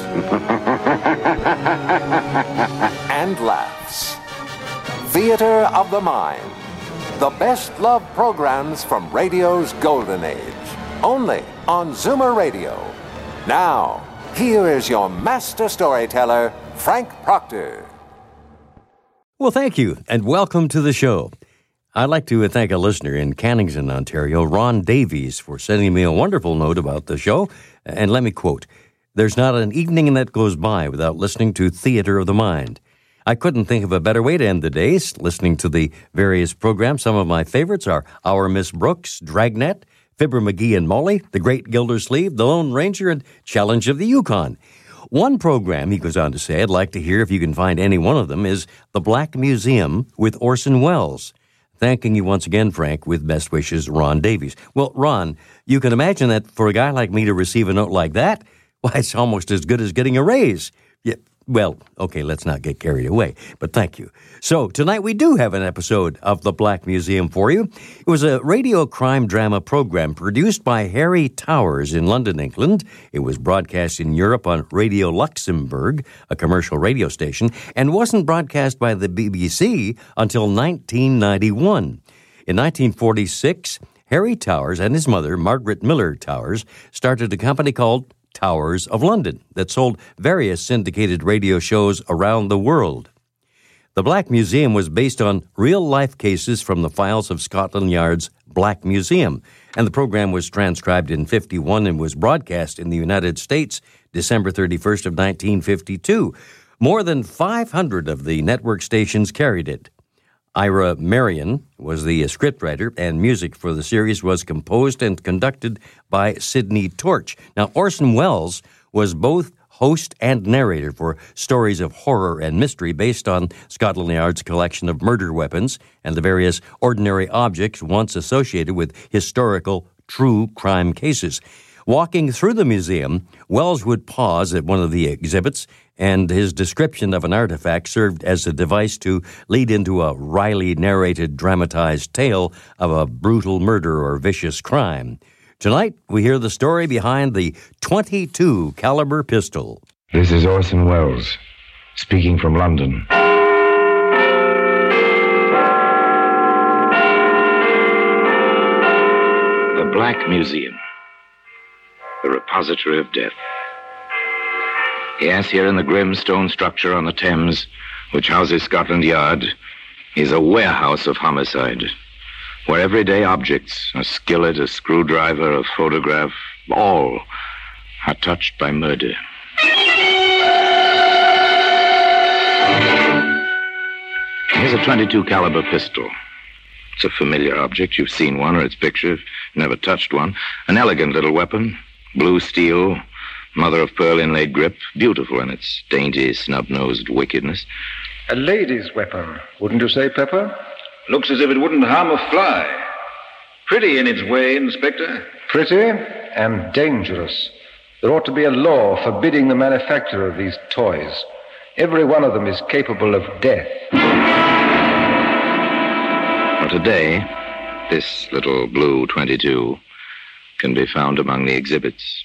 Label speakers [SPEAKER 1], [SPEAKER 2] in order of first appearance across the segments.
[SPEAKER 1] and laughs. Theater of the Mind. The best love programs from radio's golden age. Only on Zoomer Radio. Now, here is your master storyteller, Frank Proctor.
[SPEAKER 2] Well, thank you, and welcome to the show. I'd like to thank a listener in Cannington, Ontario, Ron Davies, for sending me a wonderful note about the show. And let me quote There's not an evening that goes by without listening to Theater of the Mind. I couldn't think of a better way to end the day, listening to the various programs. Some of my favorites are Our Miss Brooks, Dragnet, Fibber McGee and Molly, The Great Gildersleeve, The Lone Ranger, and Challenge of the Yukon. One program, he goes on to say, I'd like to hear if you can find any one of them, is The Black Museum with Orson Welles. Thanking you once again, Frank, with best wishes, Ron Davies. Well, Ron, you can imagine that for a guy like me to receive a note like that, why, it's almost as good as getting a raise. Yeah, well, okay, let's not get carried away, but thank you. So, tonight we do have an episode of The Black Museum for you. It was a radio crime drama program produced by Harry Towers in London, England. It was broadcast in Europe on Radio Luxembourg, a commercial radio station, and wasn't broadcast by the BBC until 1991. In 1946, Harry Towers and his mother, Margaret Miller Towers, started a company called Towers of London that sold various syndicated radio shows around the world. The Black Museum was based on real life cases from the files of Scotland Yard's Black Museum, and the program was transcribed in 51 and was broadcast in the United States December 31st of 1952. More than 500 of the network stations carried it. Ira Marion was the scriptwriter, and music for the series was composed and conducted by Sidney Torch. Now, Orson Welles was both host and narrator for stories of horror and mystery based on Scotland Yard's collection of murder weapons and the various ordinary objects once associated with historical true crime cases. Walking through the museum, Welles would pause at one of the exhibits, and his description of an artifact served as a device to lead into a wryly narrated dramatized tale of a brutal murder or vicious crime. Tonight, we hear the story behind the 22 caliber pistol.
[SPEAKER 3] This is Orson Welles, speaking from London. The Black Museum, the repository of death. Yes, here in the grim stone structure on the Thames, which houses Scotland Yard, is a warehouse of homicide, where everyday objects, a skillet, a screwdriver, a photograph, all are touched by murder. Here's a 22 caliber pistol. It's a familiar object. You've seen one or its picture. Never touched one. An elegant little weapon. Blue steel. Mother of pearl inlaid grip. Beautiful in its dainty, snub-nosed wickedness.
[SPEAKER 4] A lady's weapon, wouldn't you say, Pepper?
[SPEAKER 5] Looks as if it wouldn't harm a fly. Pretty in its way, Inspector.
[SPEAKER 4] Pretty and dangerous. There ought to be a law forbidding the manufacture of these toys. Every one of them is capable of death.
[SPEAKER 3] Well, today, this little blue 22 can be found among the exhibits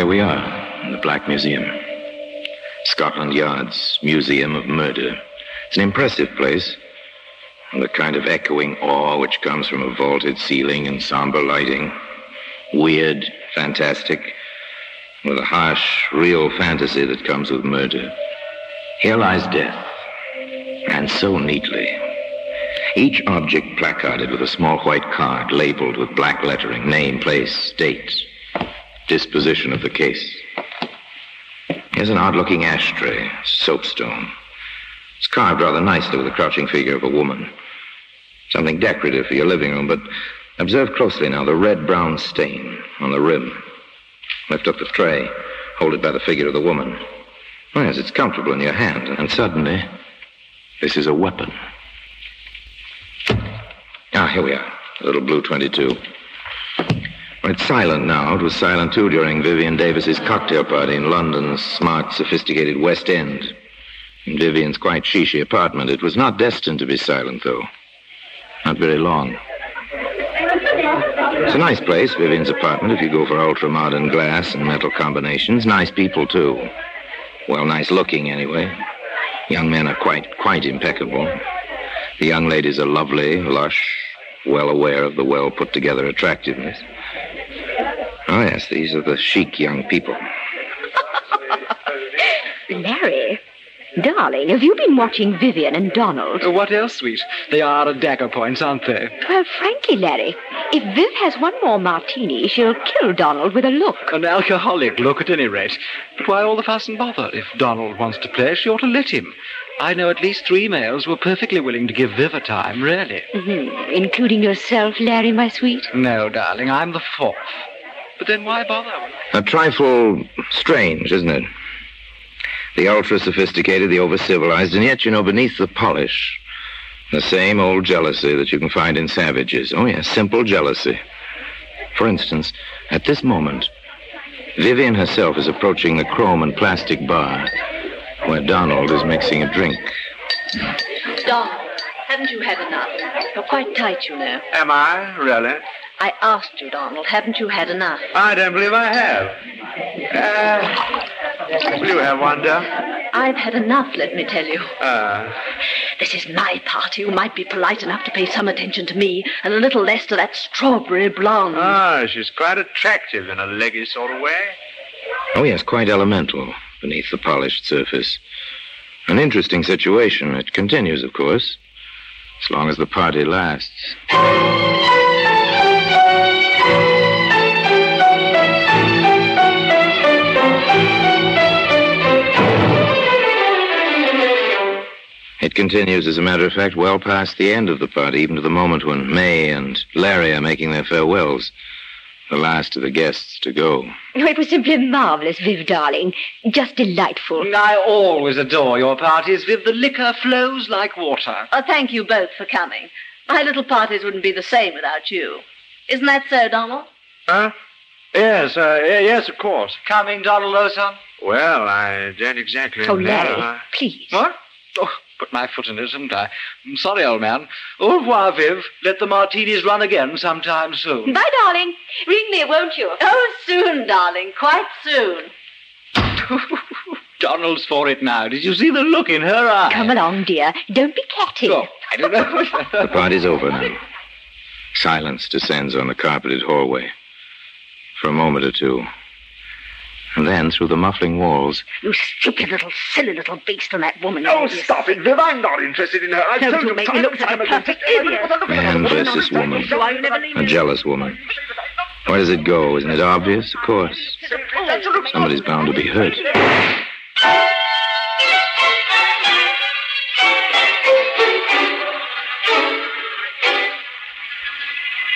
[SPEAKER 3] Here we are in the Black Museum. Scotland Yard's Museum of Murder. It's an impressive place. The kind of echoing awe which comes from a vaulted ceiling and somber lighting. Weird, fantastic, with a harsh, real fantasy that comes with murder. Here lies death, and so neatly. Each object placarded with a small white card labeled with black lettering, name, place, date, disposition of the case. Here's an odd looking ashtray, soapstone. It's carved rather nicely with a crouching figure of a woman. Something decorative for your living room, but observe closely now the red brown stain on the rim. Lift up the tray, hold it by the figure of the woman. Oh, yes, it's comfortable in your hand, and suddenly, this is a weapon. Ah, here we are. A little blue 22. It's silent now. It was silent, too, during Vivian Davis's cocktail party in London's smart, sophisticated West End. In Vivian's quite shishy apartment. It was not destined to be silent, though. Not very long. It's a nice place, Vivian's apartment, if you go for ultra-modern glass and metal combinations. Nice people, too. Well, nice looking, anyway. Young men are quite, quite impeccable. The young ladies are lovely, lush, well aware of the well put together attractiveness. Oh, yes, these are the chic young people.
[SPEAKER 6] Larry, darling, have you been watching Vivian and Donald?
[SPEAKER 7] Uh, What else, sweet? They are at dagger points, aren't they?
[SPEAKER 6] Well, frankly, Larry, if Viv has one more martini, she'll kill Donald with a look.
[SPEAKER 7] An alcoholic look at any rate. But why all the fuss and bother? If Donald wants to play, she ought to let him. I know at least three males were perfectly willing to give Viv a time, really.
[SPEAKER 6] Mhm, Including yourself, Larry, my sweet.
[SPEAKER 7] No, darling, I'm the fourth. But then why bother?
[SPEAKER 3] A trifle strange, isn't it? The ultra sophisticated, the over civilized, and yet, you know, beneath the polish, the same old jealousy that you can find in savages. Oh, yes, simple jealousy. For instance, at this moment, Vivian herself is approaching the chrome and plastic bar where Donald is mixing a drink.
[SPEAKER 8] Donald, haven't you had enough? You're quite tight, you know.
[SPEAKER 5] Am I, really?
[SPEAKER 8] I asked you, Donald, haven't you had enough?
[SPEAKER 5] I don't believe I have. Uh, will you have one, dear?
[SPEAKER 8] I've had enough, let me tell you.
[SPEAKER 5] Uh,
[SPEAKER 8] This is my party. You might be polite enough to pay some attention to me and a little less to that strawberry blonde.
[SPEAKER 5] ah, she's quite attractive in a leggy sort of way.
[SPEAKER 3] Oh, yes, quite elemental beneath the polished surface. An interesting situation. It continues, of course, as long as the party lasts. It continues, as a matter of fact, well past the end of the party, even to the moment when May and Larry are making their farewells. The last of the guests to go.
[SPEAKER 6] Oh, it was simply marvelous, Viv, darling. Just delightful.
[SPEAKER 7] I always adore your parties, Viv. The liquor flows like water.
[SPEAKER 8] Oh, thank you both for coming. My little parties wouldn't be the same without you. Isn't that so, Donald?
[SPEAKER 5] Huh? Yes, uh, yes, of course.
[SPEAKER 7] Coming, Donald Lawson?
[SPEAKER 5] Well, I don't exactly
[SPEAKER 6] Oh,
[SPEAKER 5] know.
[SPEAKER 6] Larry,
[SPEAKER 5] I-
[SPEAKER 6] please.
[SPEAKER 7] What? Oh, put my foot in it, haven't I? I'm sorry, old man. Au revoir, Viv. Let the martinis run again sometime soon.
[SPEAKER 6] Bye, darling. Ring me, won't you?
[SPEAKER 8] Oh, soon, darling, quite soon.
[SPEAKER 7] Donald's for it now. Did you see the look in her eye?
[SPEAKER 6] Come along, dear. Don't be catty.
[SPEAKER 7] Oh, I don't know.
[SPEAKER 3] The party's over now. Silence descends on the carpeted hallway. For a moment or two. And then, through the muffling walls,
[SPEAKER 6] You stupid little, silly little beast on that woman.
[SPEAKER 5] Oh, stop it, Viv. I'm not interested in her. I
[SPEAKER 6] Don't
[SPEAKER 5] told
[SPEAKER 6] you
[SPEAKER 5] you
[SPEAKER 6] make
[SPEAKER 5] time
[SPEAKER 6] me look
[SPEAKER 5] and
[SPEAKER 6] such a
[SPEAKER 5] time again.
[SPEAKER 6] perfect idiot.
[SPEAKER 3] man versus woman. A jealous woman. Where does it go? Isn't it obvious? Of course. Somebody's bound to be hurt.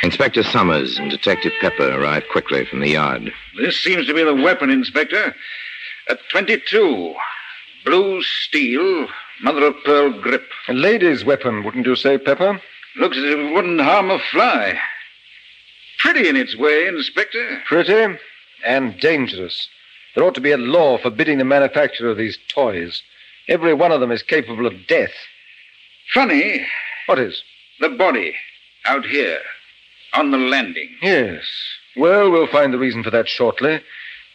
[SPEAKER 3] Inspector Summers and Detective Pepper arrived quickly from the yard.
[SPEAKER 5] This seems to be the weapon, Inspector. A 22. Blue steel, mother of pearl grip.
[SPEAKER 4] A lady's weapon, wouldn't you say, Pepper?
[SPEAKER 5] Looks as if it wouldn't harm a fly. Pretty in its way, Inspector.
[SPEAKER 4] Pretty and dangerous. There ought to be a law forbidding the manufacture of these toys. Every one of them is capable of death.
[SPEAKER 5] Funny,
[SPEAKER 4] What is?
[SPEAKER 5] the body out here on the landing.
[SPEAKER 4] Yes. Well, we'll find the reason for that shortly.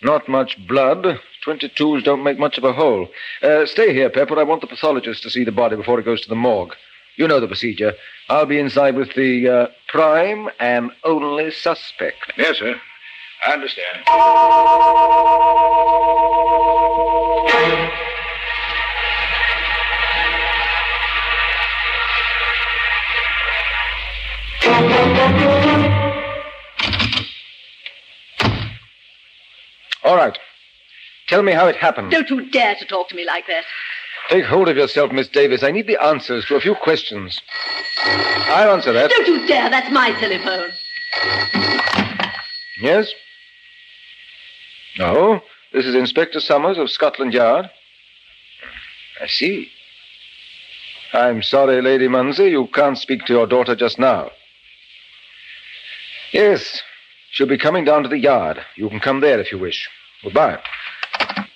[SPEAKER 4] Not much blood, 22s don't make much of a hole. Uh, stay here, Pepper. I want the pathologist to see the body before it goes to the morgue. You know the procedure. I'll be inside with the uh, prime and only suspect.
[SPEAKER 5] Yes, sir. I understand.
[SPEAKER 4] All right. Tell me how it happened.
[SPEAKER 8] Don't you dare to talk to me like that.
[SPEAKER 4] Take hold of yourself, Miss Davis. I need the answers to a few questions. I'll answer that.
[SPEAKER 8] Don't you dare. That's my telephone.
[SPEAKER 4] Yes? No. This is Inspector Summers of Scotland Yard. I see. I'm sorry, Lady Munsey, you can't speak to your daughter just now. Yes, she'll be coming down to the yard. You can come there if you wish. Goodbye.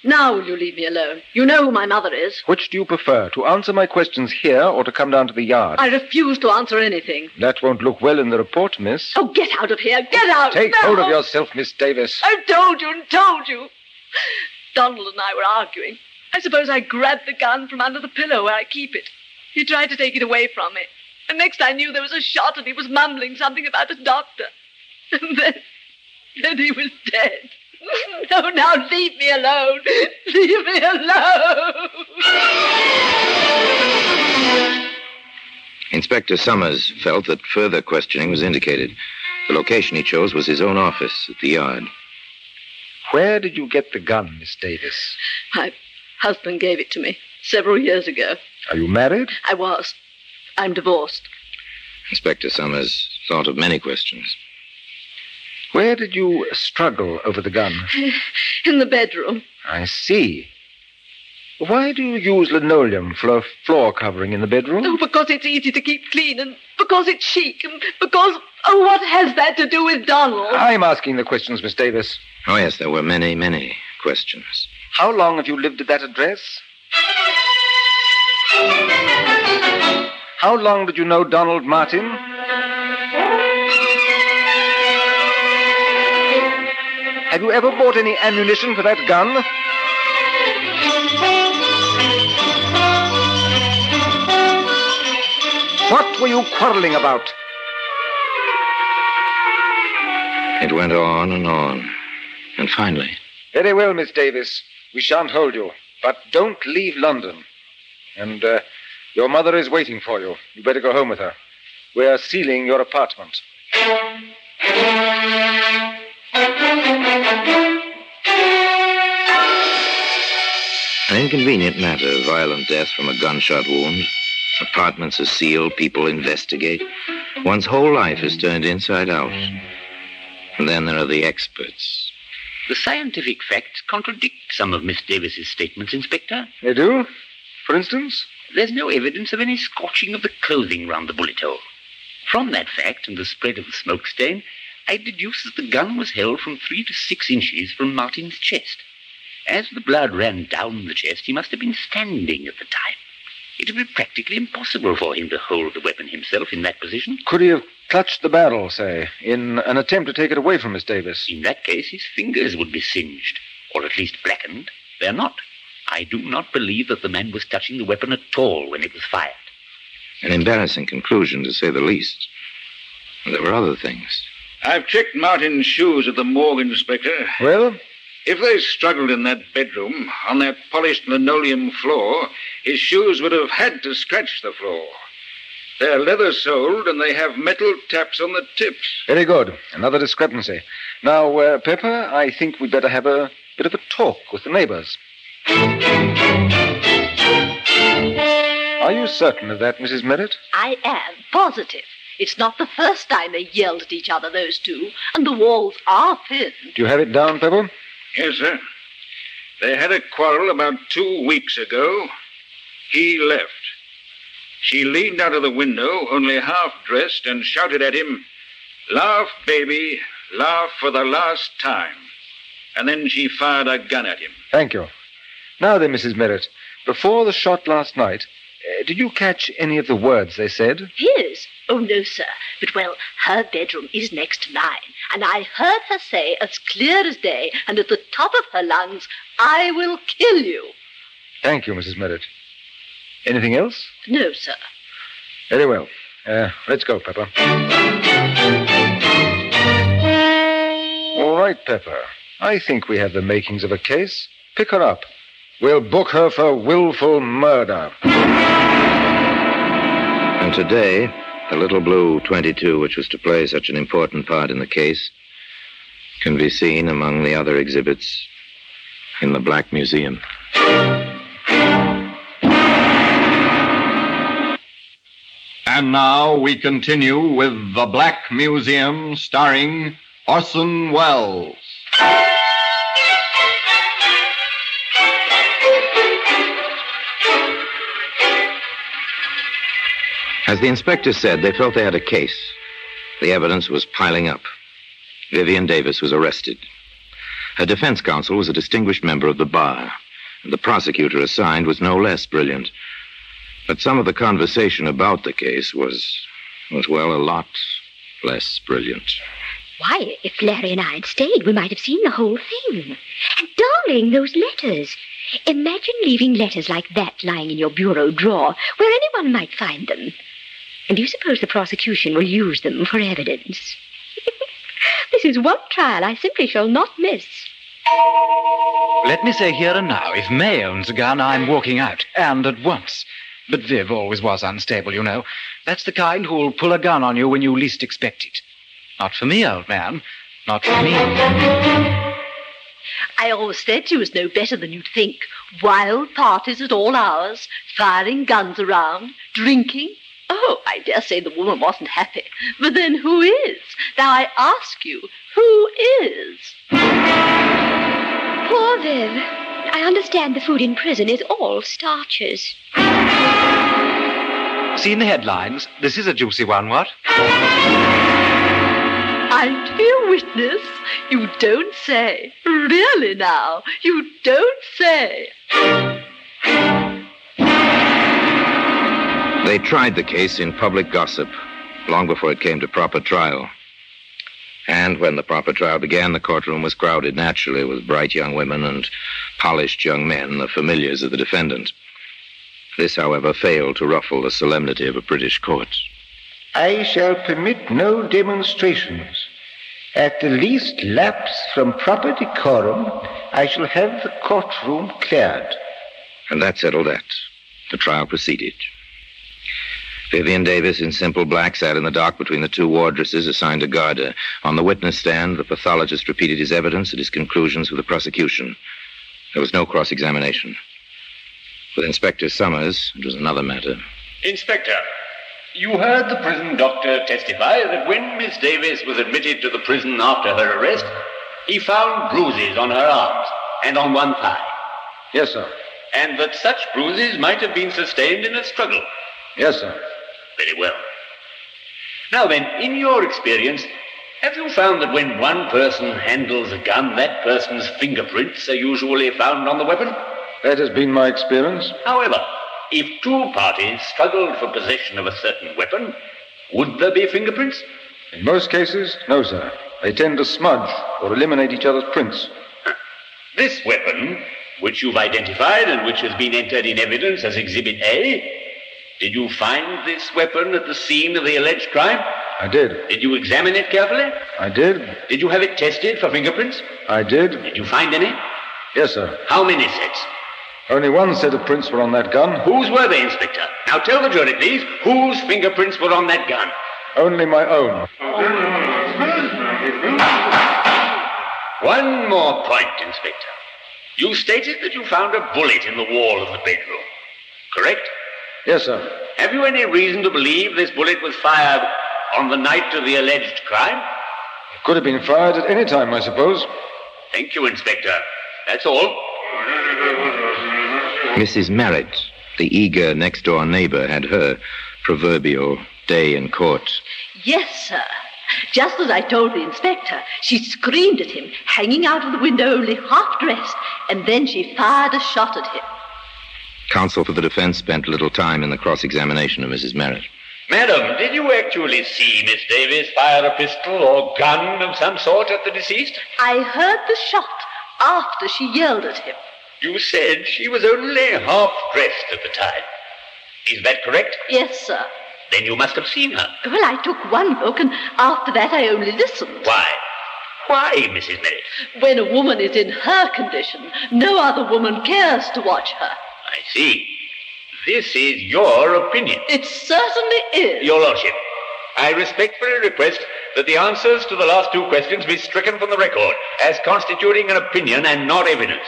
[SPEAKER 8] Now will you leave me alone? You know who my mother is.
[SPEAKER 4] Which do you prefer, to answer my questions here or to come down to the yard?
[SPEAKER 8] I refuse to answer anything.
[SPEAKER 4] That won't look well in the report, miss.
[SPEAKER 8] Oh, get out of here. Get out.
[SPEAKER 4] Take
[SPEAKER 8] No.
[SPEAKER 4] hold of yourself, Miss Davis.
[SPEAKER 8] I've told you and told you. Donald and I were arguing. I suppose I grabbed the gun from under the pillow where I keep it. He tried to take it away from me. And next I knew there was a shot and he was mumbling something about a doctor. And then, then he was dead. No, now leave me alone. Leave me alone.
[SPEAKER 3] Inspector Summers felt that further questioning was indicated. The location he chose was his own office at the yard.
[SPEAKER 4] Where did you get the gun, Miss Davis?
[SPEAKER 8] My husband gave it to me several years ago.
[SPEAKER 4] Are you married?
[SPEAKER 8] I was. I'm divorced.
[SPEAKER 3] Inspector Summers thought of many questions.
[SPEAKER 4] Where did you struggle over the gun?
[SPEAKER 8] In the bedroom.
[SPEAKER 4] I see. Why do you use linoleum for a floor covering in the bedroom?
[SPEAKER 8] Oh, because it's easy to keep clean and because it's chic and because, oh, what has that to do with Donald?
[SPEAKER 4] I'm asking the questions, Miss Davis.
[SPEAKER 3] Oh, yes, there were many, many questions.
[SPEAKER 4] How long have you lived at that address? How long did you know Donald Martin? Have you ever bought any ammunition for that gun? What were you quarreling about?
[SPEAKER 3] It went on and on. And finally,
[SPEAKER 4] Very well, Miss Davis. We shan't hold you. But don't leave London. And uh, your mother is waiting for you. You'd better go home with her. We're sealing your apartment.
[SPEAKER 3] An inconvenient matter, violent death from a gunshot wound. Apartments are sealed, people investigate. One's whole life is turned inside out. And then there are the experts.
[SPEAKER 9] The scientific facts contradict some of Miss Davis's statements, Inspector.
[SPEAKER 4] They do? For instance?
[SPEAKER 9] There's no evidence of any scorching of the clothing round the bullet hole. From that fact and the spread of the smoke stain, I deduce that the gun was held from three to six inches from Martin's chest. As the blood ran down the chest, he must have been standing at the time. It would be practically impossible for him to hold the weapon himself in that position.
[SPEAKER 4] Could he have clutched the barrel, say, in an attempt to take it away from Miss Davis?
[SPEAKER 9] In that case, his fingers would be singed, or at least blackened. They're not. I do not believe that the man was touching the weapon at all when it was fired.
[SPEAKER 3] An embarrassing conclusion, to say the least. There were other things.
[SPEAKER 5] I've checked Martin's shoes at the morgue, Inspector.
[SPEAKER 4] Well?
[SPEAKER 5] If they struggled in that bedroom, on that polished linoleum floor, his shoes would have had to scratch the floor. They're leather soled and they have metal taps on the tips.
[SPEAKER 4] Very good. Another discrepancy. Now, uh, Pepper, I think we'd better have a bit of a talk with the neighbors. Are you certain of that, Mrs. Merritt?
[SPEAKER 8] I am positive. It's not the first time they yelled at each other, those two, and the walls are thin.
[SPEAKER 4] Do you have it down, Pepper?
[SPEAKER 5] Yes, sir. They had a quarrel about two weeks ago. He left. She leaned out of the window, only half dressed, and shouted at him, Laugh, baby, laugh for the last time. And then she fired a gun at him.
[SPEAKER 4] Thank you. Now then, Mrs. Merritt, before the shot last night, uh, did you catch any of the words they said?
[SPEAKER 8] His?
[SPEAKER 6] Oh, no, sir. But, well, her bedroom is next to mine. And I heard her say, as clear as day, and at the top of her lungs, I will kill you.
[SPEAKER 4] Thank you, Mrs. Merritt. Anything else?
[SPEAKER 6] No, sir.
[SPEAKER 4] Very well. Uh, let's go, Pepper. All right, Pepper. I think we have the makings of a case. Pick her up. We'll book her for willful murder.
[SPEAKER 3] And today, the little blue 22, which was to play such an important part in the case, can be seen among the other exhibits in the Black Museum.
[SPEAKER 10] And now we continue with The Black Museum starring Orson Welles.
[SPEAKER 3] As the inspector said, they felt they had a case. The evidence was piling up. Vivian Davis was arrested. Her defense counsel was a distinguished member of the bar, and the prosecutor assigned was no less brilliant. But some of the conversation about the case was, was well, a lot less brilliant.
[SPEAKER 6] Why, if Larry and I had stayed, we might have seen the whole thing. And, darling, those letters. Imagine leaving letters like that lying in your bureau drawer where anyone might find them. And do you suppose the prosecution will use them for evidence? this is one trial I simply shall not miss.
[SPEAKER 7] Let me say here and now, if May owns a gun, I'm walking out, and at once. But Viv always was unstable, you know. That's the kind who'll pull a gun on you when you least expect it. Not for me, old man. Not for me.
[SPEAKER 6] I always said she was no better than you'd think. Wild parties at all hours, firing guns around, drinking. Oh, I dare say the woman wasn't happy. But then who is? Now I ask you, who is?
[SPEAKER 11] Poor Viv. I understand the food in prison is all starches.
[SPEAKER 7] Seen the headlines? This is a juicy one, what?
[SPEAKER 8] I'm to be a witness? You don't say. Really now? You don't say.
[SPEAKER 3] They tried the case in public gossip long before it came to proper trial. And when the proper trial began, the courtroom was crowded naturally with bright young women and polished young men, the familiars of the defendant. This, however, failed to ruffle the solemnity of a British court.
[SPEAKER 12] I shall permit no demonstrations. At the least lapse from proper decorum, I shall have the courtroom cleared.
[SPEAKER 3] And that settled that. The trial proceeded. Vivian Davis, in simple black, sat in the dock between the two wardresses assigned to guard her. On the witness stand, the pathologist repeated his evidence and his conclusions for the prosecution. There was no cross examination. With Inspector Summers, it was another matter.
[SPEAKER 13] Inspector, you heard the prison doctor testify that when Miss Davis was admitted to the prison after her arrest, he found bruises on her arms and on one thigh.
[SPEAKER 4] Yes, sir.
[SPEAKER 13] And that such bruises might have been sustained in a struggle.
[SPEAKER 4] Yes, sir.
[SPEAKER 13] Very well. Now then, in your experience, have you found that when one person handles a gun, that person's fingerprints are usually found on the weapon?
[SPEAKER 4] That has been my experience.
[SPEAKER 13] However, if two parties struggled for possession of a certain weapon, would there be fingerprints?
[SPEAKER 4] In most cases, no, sir. They tend to smudge or eliminate each other's prints.
[SPEAKER 13] This weapon, which you've identified and which has been entered in evidence as Exhibit A, did you find this weapon at the scene of the alleged crime?
[SPEAKER 4] I did.
[SPEAKER 13] Did you examine it carefully?
[SPEAKER 4] I did.
[SPEAKER 13] Did you have it tested for fingerprints?
[SPEAKER 4] I did.
[SPEAKER 13] Did you find any?
[SPEAKER 4] Yes, sir.
[SPEAKER 13] How many sets?
[SPEAKER 4] Only one set of prints were on that gun.
[SPEAKER 13] Whose were they, Inspector? Now tell the jury, please, whose fingerprints were on that gun?
[SPEAKER 4] Only my own.
[SPEAKER 13] One more point, Inspector. You stated that you found a bullet in the wall of the bedroom. Correct?
[SPEAKER 4] Yes, sir.
[SPEAKER 13] Have you any reason to believe this bullet was fired on the night of the alleged crime?
[SPEAKER 4] It could have been fired at any time, I suppose.
[SPEAKER 13] Thank you, Inspector. That's all.
[SPEAKER 3] Mrs. Merritt, the eager next door neighbor, had her proverbial day in court.
[SPEAKER 8] Yes, sir. Just as I told the inspector, she screamed at him, hanging out of the window only half dressed, and then she fired a shot at him.
[SPEAKER 3] Counsel for the defense spent little time in the cross examination of Mrs. Merritt.
[SPEAKER 13] Madam, did you actually see Miss Davis fire a pistol or gun of some sort at the deceased?
[SPEAKER 8] I heard the shot after she yelled at him.
[SPEAKER 13] You said she was only half dressed at the time. Is that correct?
[SPEAKER 8] Yes, sir.
[SPEAKER 13] Then you must have seen her.
[SPEAKER 8] Well, I took one look, and after that I only listened.
[SPEAKER 13] Why? Why, Mrs. Merritt?
[SPEAKER 8] When a woman is in her condition, no other woman cares to watch her.
[SPEAKER 13] I see. This is your opinion.
[SPEAKER 8] It certainly is.
[SPEAKER 13] Your Lordship, I respectfully request that the answers to the last two questions be stricken from the record as constituting an opinion and not evidence.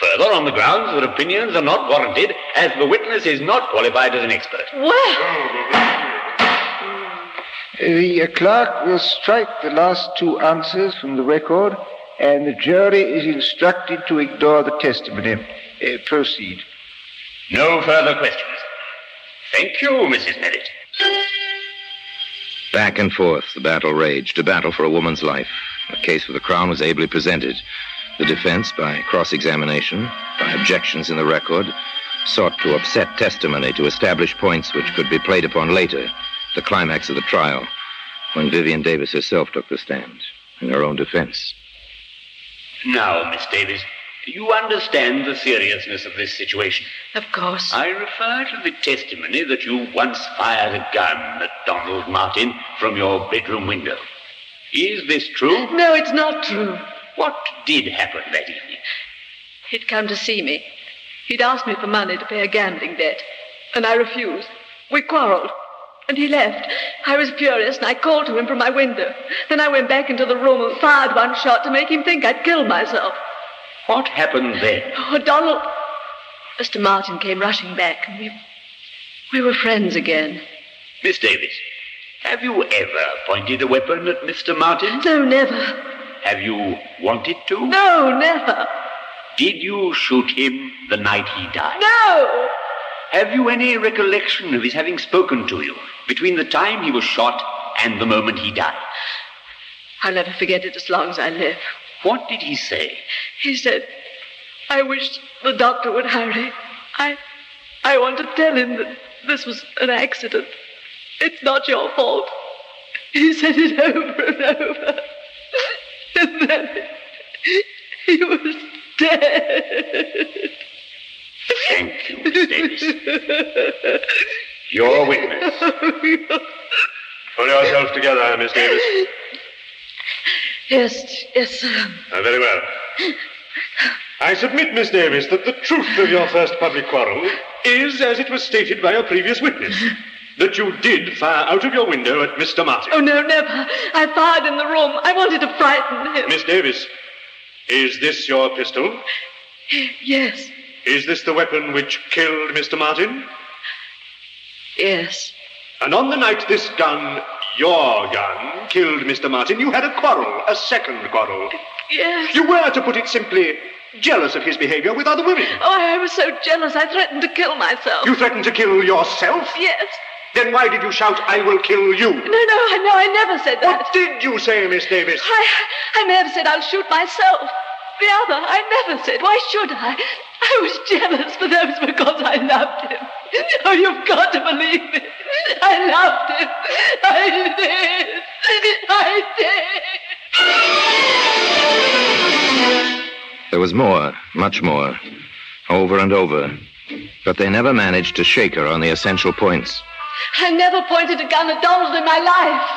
[SPEAKER 13] Further, on the grounds that opinions are not warranted, as the witness is not qualified as an expert.
[SPEAKER 8] Well,
[SPEAKER 12] The uh, clerk will strike the last two answers from the record, and the jury is instructed to ignore the testimony. Uh, proceed.
[SPEAKER 13] No further questions. Thank you, Mrs. Merritt.
[SPEAKER 3] Back and forth, the battle raged, a battle for a woman's life. The case for the Crown was ably presented. The defense, by cross examination, by objections in the record, sought to upset testimony to establish points which could be played upon later, the climax of the trial, when Vivian Davis herself took the stand in her own defense.
[SPEAKER 13] Now, Miss Davis, you understand the seriousness of this situation.
[SPEAKER 8] of course.
[SPEAKER 13] I refer to the testimony that you once fired a gun at Donald Martin from your bedroom window. Is this true?
[SPEAKER 8] No, it's not true.
[SPEAKER 13] What did happen that evening?
[SPEAKER 8] He'd come to see me. He'd asked me for money to pay a gambling debt, and I refused. We quarreled, and he left. I was furious, and I called to him from my window. Then I went back into the room and fired one shot to make him think I'd killed myself.
[SPEAKER 13] What happened then?
[SPEAKER 8] Oh, Donald. Mr. Martin came rushing back, and we, we were friends again.
[SPEAKER 13] Miss Davis, have you ever pointed a weapon at Mr. Martin?
[SPEAKER 8] No, never.
[SPEAKER 13] Have you wanted to?
[SPEAKER 8] No, never.
[SPEAKER 13] Did you shoot him the night he died?
[SPEAKER 8] No!
[SPEAKER 13] Have you any recollection of his having spoken to you between the time he was shot and the moment he died?
[SPEAKER 8] I'll never forget it as long as I live.
[SPEAKER 13] What did he say?
[SPEAKER 8] He said, I wish the doctor would hurry. I I want to tell him that this was an accident. It's not your fault. He said it over and over. And then he was dead.
[SPEAKER 13] Thank you, Miss Davis. Your witness.
[SPEAKER 14] Pull yourself together, Miss Davis.
[SPEAKER 8] Yes, yes, sir.
[SPEAKER 14] Ah, very well. I submit, Miss Davis, that the truth of your first public quarrel is, as it was stated by a previous witness, that you did fire out of your window at Mr. Martin.
[SPEAKER 8] Oh, no, never. I fired in the room. I wanted to frighten him.
[SPEAKER 14] Miss Davis, is this your pistol?
[SPEAKER 8] Yes,
[SPEAKER 14] Is this the weapon which killed Mr. Martin?
[SPEAKER 8] yes.
[SPEAKER 14] And on the night this gun, your gun, killed Mr. Martin, you had a quarrel, a second quarrel.
[SPEAKER 8] Yes.
[SPEAKER 14] You were, to put it simply, jealous of his behavior with other women.
[SPEAKER 8] Oh, I was so jealous I threatened to kill myself.
[SPEAKER 14] You threatened to kill yourself?
[SPEAKER 8] Yes.
[SPEAKER 14] Then why did you shout, I will kill you?
[SPEAKER 8] No, no, I no, I never said that.
[SPEAKER 14] What did you say, Miss Davis?
[SPEAKER 8] I, I may have said I'll shoot myself. The other, I never said. Why should I? I was jealous, but that was because I loved him. Oh, you've got to believe me. I loved him. I did. I did.
[SPEAKER 3] There was more, much more, over and over. But they never managed to shake her on the essential points.
[SPEAKER 8] I never pointed a gun at Donald in my life.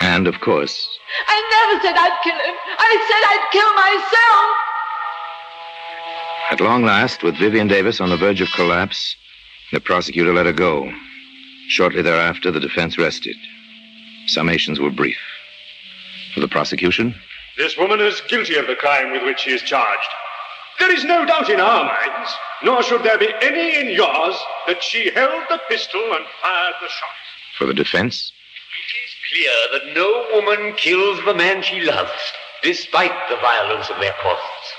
[SPEAKER 3] And, of course,
[SPEAKER 8] I never said I'd kill him. I said I'd kill myself.
[SPEAKER 3] At long last, with Vivian Davis on the verge of collapse, the prosecutor let her go. Shortly thereafter, the defense rested. Summations were brief. For the prosecution,
[SPEAKER 14] This woman is guilty of the crime with which she is charged. There is no doubt in our minds, nor should there be any in yours, that she held the pistol and fired the shot.
[SPEAKER 3] for the defense, It is
[SPEAKER 13] Clear that no woman kills the man she loves, despite the violence of their causes.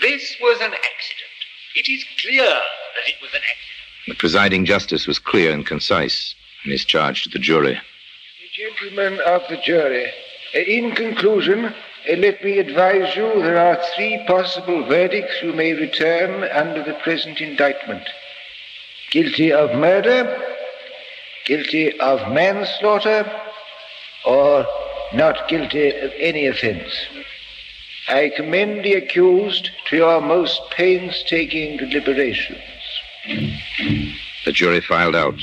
[SPEAKER 13] This was an accident. It is clear that it was an accident.
[SPEAKER 3] the presiding justice was clear and concise in his charge to the jury.
[SPEAKER 12] Gentlemen of the jury, in conclusion, uh, let me advise you there are three possible verdicts you may return under the present indictment guilty of murder, guilty of manslaughter or not guilty of any offense. I commend the accused to your most painstaking deliberations.
[SPEAKER 3] The jury filed out.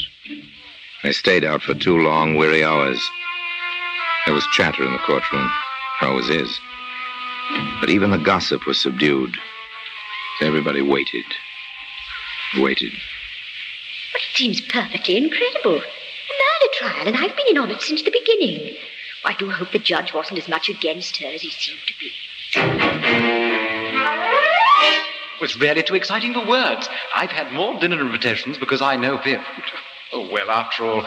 [SPEAKER 3] They stayed out for two long, weary hours. There was chatter in the courtroom. There always is. But even the gossip was subdued. Everybody waited. Waited.
[SPEAKER 6] But it seems perfectly incredible. A murder trial, and I've been in on it since the beginning. I do hope the judge wasn't as much against her as he seemed to be.
[SPEAKER 7] It was really too exciting for words. I've had more dinner invitations because I know Viv. Oh, well, after all,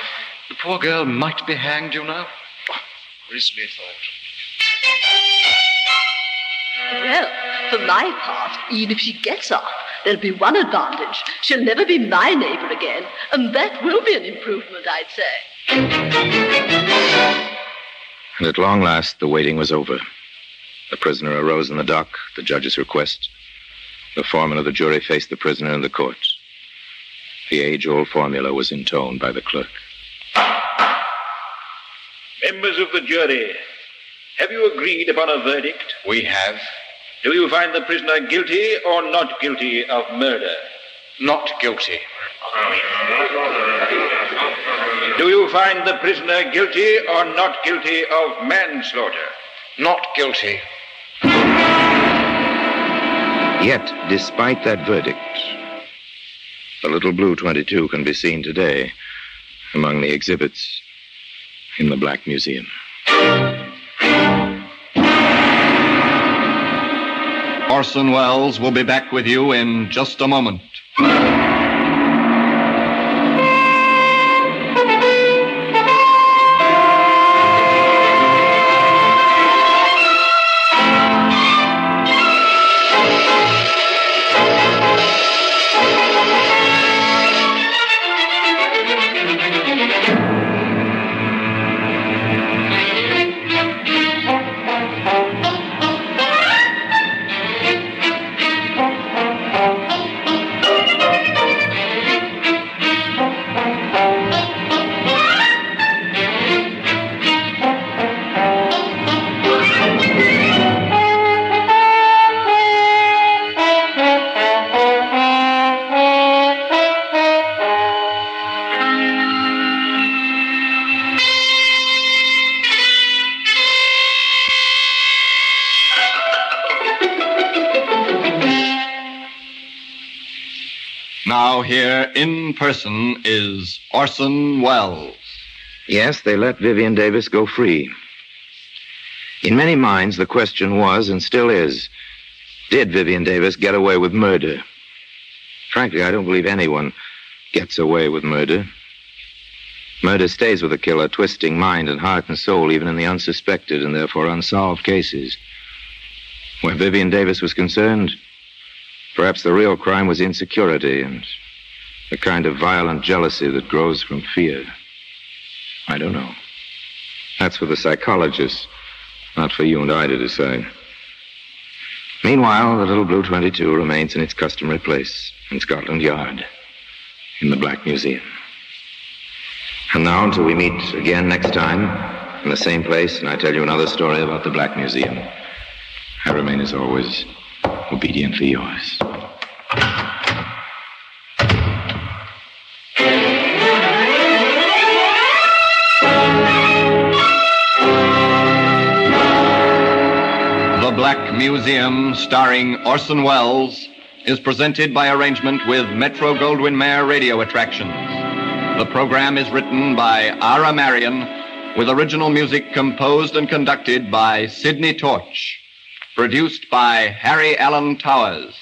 [SPEAKER 7] the poor girl might be hanged, you know. Oh, grisly thought.
[SPEAKER 8] Well, for my part, even if she gets off, there'll be one advantage. She'll never be my neighbor again, and that will be an improvement, I'd say.
[SPEAKER 3] And at long last, the waiting was over. The prisoner arose in the dock, at the judge's request. The foreman of the jury faced the prisoner in the court. The age old formula was intoned by the clerk.
[SPEAKER 5] Members of the jury, have you agreed upon a verdict?
[SPEAKER 7] We have.
[SPEAKER 5] Do you find the prisoner guilty or not guilty of murder?
[SPEAKER 7] Not guilty.
[SPEAKER 5] Do you find the prisoner guilty or not guilty of manslaughter?
[SPEAKER 7] Not guilty.
[SPEAKER 3] Yet, despite that verdict, the little blue 22 can be seen today among the exhibits in the Black Museum.
[SPEAKER 10] Orson Welles will be back with you in just a moment. In person is Orson Welles.
[SPEAKER 3] Yes, they let Vivian Davis go free. In many minds, the question was, and still is, did Vivian Davis get away with murder? Frankly, I don't believe anyone gets away with murder. Murder stays with the killer, twisting mind and heart and soul, even in the unsuspected and therefore unsolved cases. Where Vivian Davis was concerned, perhaps the real crime was insecurity and the kind of violent jealousy that grows from fear. I don't know. That's for the psychologists, not for you and I to decide. Meanwhile, the little Blue 22 remains in its customary place in Scotland Yard, in the Black Museum. And now, until we meet again next time, in the same place, and I tell you another story about the Black Museum, I remain, as always, obediently yours.
[SPEAKER 10] Museum, starring Orson Welles, is presented by arrangement with Metro Goldwyn Mayer Radio Attractions. The program is written by Ira Marion, with original music composed and conducted by Sidney Torch. Produced by Harry Allen Towers.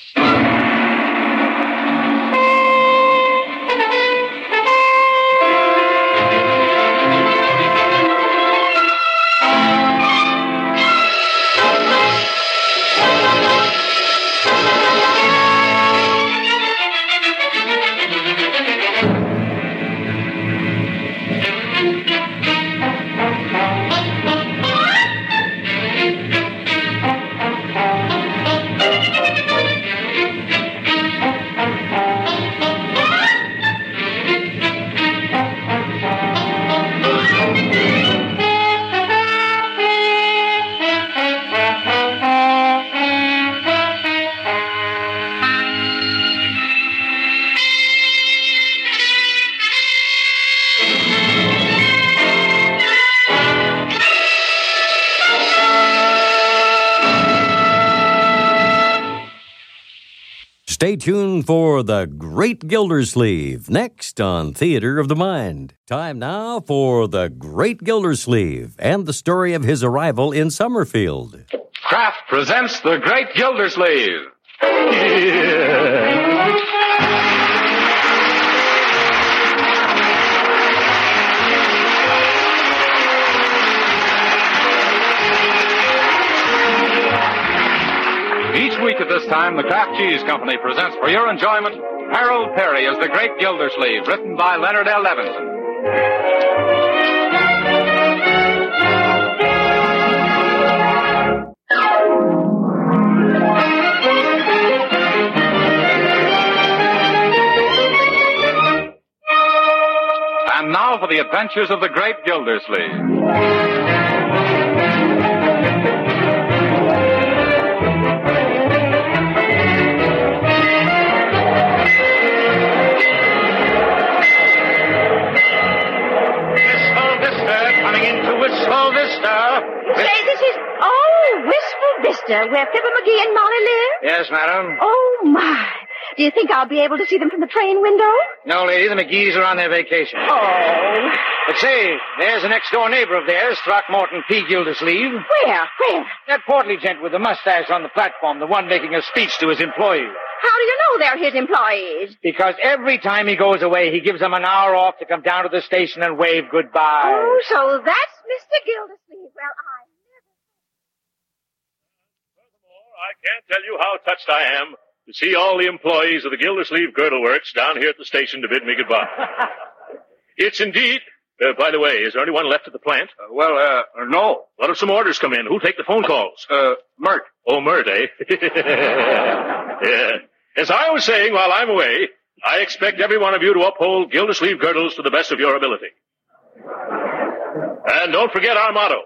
[SPEAKER 2] Tuned for The Great Gildersleeve next on Theater of the Mind. Time now for The Great Gildersleeve and the story of his arrival in Summerfield.
[SPEAKER 15] Kraft presents The Great Gildersleeve. Each week at this time, the Kraft Cheese Company presents for your enjoyment Harold Peary as the Great Gildersleeve, written by Leonard L. Levinson. And now for the adventures of the Great Gildersleeve.
[SPEAKER 16] Vista, where Fibber McGee and Molly live?
[SPEAKER 17] Yes, madam.
[SPEAKER 16] Oh, my. Do you think I'll be able to see them from the train window?
[SPEAKER 17] No, lady, the McGees are on their vacation.
[SPEAKER 16] Oh.
[SPEAKER 17] But say, there's a next door neighbor of theirs, Throckmorton P. Gildersleeve.
[SPEAKER 16] Where? Where?
[SPEAKER 17] That portly gent with the mustache on the platform, the one making a speech to his employees.
[SPEAKER 16] How do you know they're his employees?
[SPEAKER 17] Because every time he goes away, he gives them an hour off to come down to the station and wave goodbye.
[SPEAKER 16] Oh, so that's Mr. Gildersleeve. Well, I.
[SPEAKER 18] I can't tell you how touched I am to see all the employees of the Gildersleeve Girdle Works down here at the station to bid me goodbye. it's indeed. Uh, by the way, is there anyone left at the plant? well, uh, no. What if some orders come in? Who'll take the phone calls? Uh, Mert. Oh, Mert, eh? yeah. As I was saying while I'm away, I expect every one of you to uphold Gildersleeve Girdles to the best of your ability. And don't forget our motto.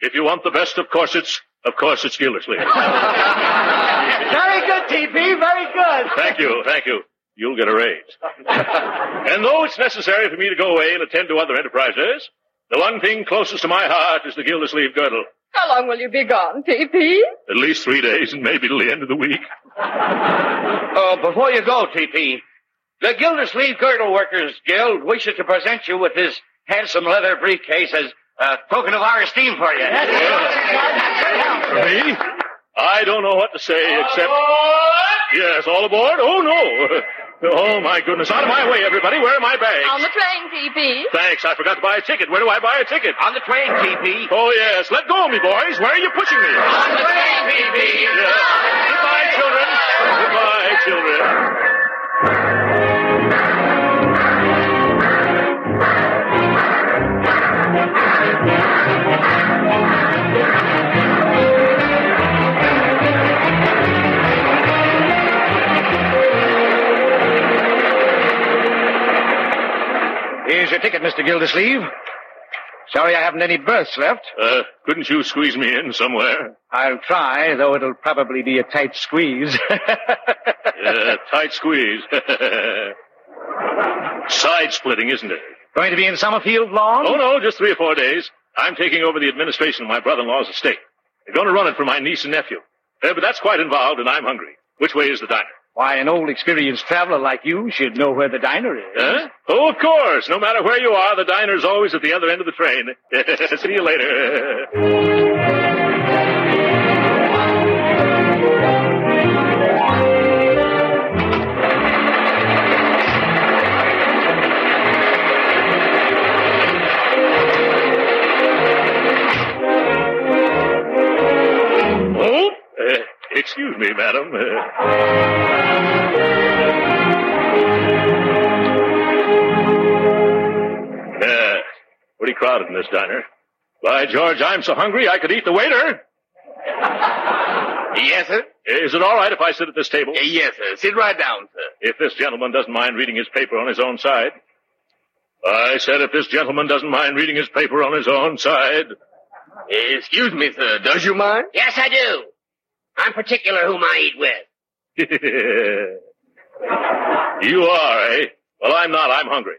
[SPEAKER 18] If you want the best of corsets, of course it's Gildersleeve.
[SPEAKER 17] Very good, TP, very good.
[SPEAKER 18] Thank you, thank you. You'll get a raise. and though it's necessary for me to go away and attend to other enterprises, the one thing closest to my heart is the Gildersleeve Girdle.
[SPEAKER 16] How long will you be gone, P.P.?
[SPEAKER 18] At least three days and maybe till the end of the week.
[SPEAKER 19] Oh, before you go, TP, the Gildersleeve Girdle Workers Guild wishes to present you with this handsome leather briefcase as Uh, a token of our esteem for you.
[SPEAKER 18] Me? I don't know what to say except. Yes, all aboard? Oh, no. Oh, my goodness. Out of my way, everybody. Where are my bags?
[SPEAKER 16] On the train, P.P.
[SPEAKER 18] Thanks. I forgot to buy a ticket. Where do I buy a ticket?
[SPEAKER 19] On the train, TP.
[SPEAKER 18] Oh, yes. Let go of me, boys. Where are you pushing me?
[SPEAKER 19] On the train, TP.
[SPEAKER 18] Yes. Goodbye, children. Goodbye, children.
[SPEAKER 17] Here's your ticket, Mr. Gildersleeve. Sorry I haven't any berths left.
[SPEAKER 18] Uh, couldn't you squeeze me in somewhere?
[SPEAKER 17] I'll try, though it'll probably be a tight squeeze.
[SPEAKER 18] Yeah, tight squeeze. Side splitting, isn't it?
[SPEAKER 17] Going to be in Summerfield long?
[SPEAKER 18] Oh, no, just three or four days. I'm taking over the administration of my brother-in-law's estate. They're going to run it for my niece and nephew. Uh, but that's quite involved, and I'm hungry. Which way is the diner?
[SPEAKER 17] Why, an old experienced traveler like you should know where the diner is.
[SPEAKER 18] Huh? Oh, of course. No matter where you are, the diner's always at the other end of the train. See you later. excuse me, madam. Uh, uh, pretty crowded in this diner. By George, I'm so hungry I could eat the waiter.
[SPEAKER 19] Yes, sir?
[SPEAKER 18] Is it all right if I sit at this table?
[SPEAKER 19] Yes, sir. Sit right down, sir.
[SPEAKER 18] If this gentleman doesn't mind reading his paper on his own side. I said if this gentleman doesn't mind reading his paper on his own side.
[SPEAKER 19] Excuse me, sir. Does you mind?
[SPEAKER 20] Yes, I do. I'm particular whom I eat with.
[SPEAKER 18] you are, eh? Well, I'm not. I'm hungry.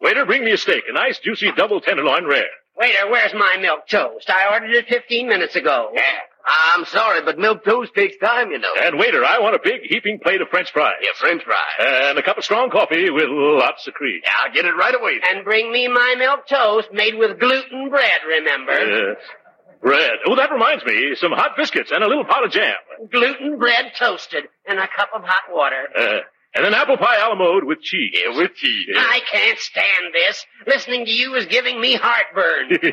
[SPEAKER 18] Waiter, bring me a steak. A nice, juicy double tenderloin rare.
[SPEAKER 20] Waiter, where's my milk toast? I ordered it 15 minutes ago.
[SPEAKER 13] Yeah. I'm sorry, but milk toast takes time, you know.
[SPEAKER 18] And waiter, I want a big heaping plate of French fries.
[SPEAKER 13] Yeah, French fries.
[SPEAKER 18] And a cup of strong coffee with lots of cream.
[SPEAKER 13] Yeah, I'll get it right away.
[SPEAKER 20] And bring me my milk toast made with gluten bread, remember?
[SPEAKER 18] Yes. Bread. Oh, that reminds me. Some hot biscuits and a little pot of jam.
[SPEAKER 20] Gluten bread toasted and a cup of hot water.
[SPEAKER 18] Uh, and an apple pie a la mode with cheese.
[SPEAKER 13] Yeah, with cheese.
[SPEAKER 20] I can't stand this. Listening to you is giving me heartburn.
[SPEAKER 18] it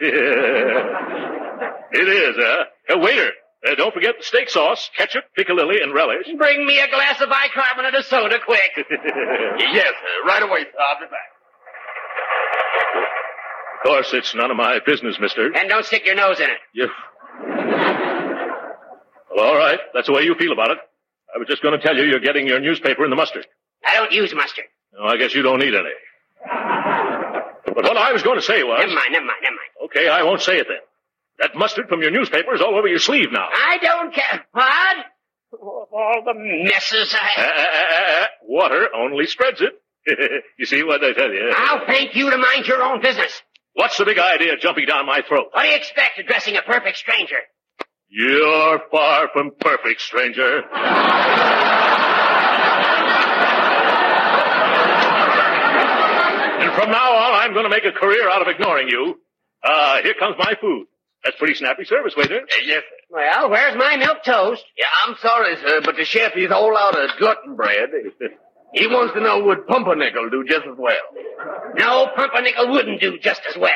[SPEAKER 18] is, huh? Uh, waiter, uh, don't forget the steak sauce, ketchup, piccalilli, and relish.
[SPEAKER 20] Bring me a glass of bicarbonate of soda quick.
[SPEAKER 13] yes, sir. Right away. I'll be back.
[SPEAKER 18] Of course, it's none of my business, mister.
[SPEAKER 20] And don't stick your nose in it.
[SPEAKER 18] You... Well, all right. That's the way you feel about it. I was just going to tell you you're getting your newspaper in the mustard.
[SPEAKER 20] I don't use mustard.
[SPEAKER 18] No, I guess you don't need any. But what I was going to say was...
[SPEAKER 20] Never mind, never mind, never mind.
[SPEAKER 18] Okay, I won't say it then. That mustard from your newspaper is all over your sleeve now.
[SPEAKER 20] I don't care. What? All the messes I...
[SPEAKER 18] Uh, uh, uh, water only spreads it. you see what I tell you?
[SPEAKER 20] I'll thank you to mind your own business.
[SPEAKER 18] What's the big idea jumping down my throat?
[SPEAKER 20] What do you expect addressing a perfect stranger?
[SPEAKER 18] You're far from perfect, stranger. and from now on, I'm going to make a career out of ignoring you. Uh, here comes my food. That's pretty snappy service, waiter.
[SPEAKER 13] Uh, yes, sir.
[SPEAKER 20] Well, where's my milk toast?
[SPEAKER 13] Yeah, I'm sorry, sir, but the chef is all out of gluten bread. he wants to know would pumpernickel do just as well.
[SPEAKER 20] No, pumpernickel wouldn't do just as well.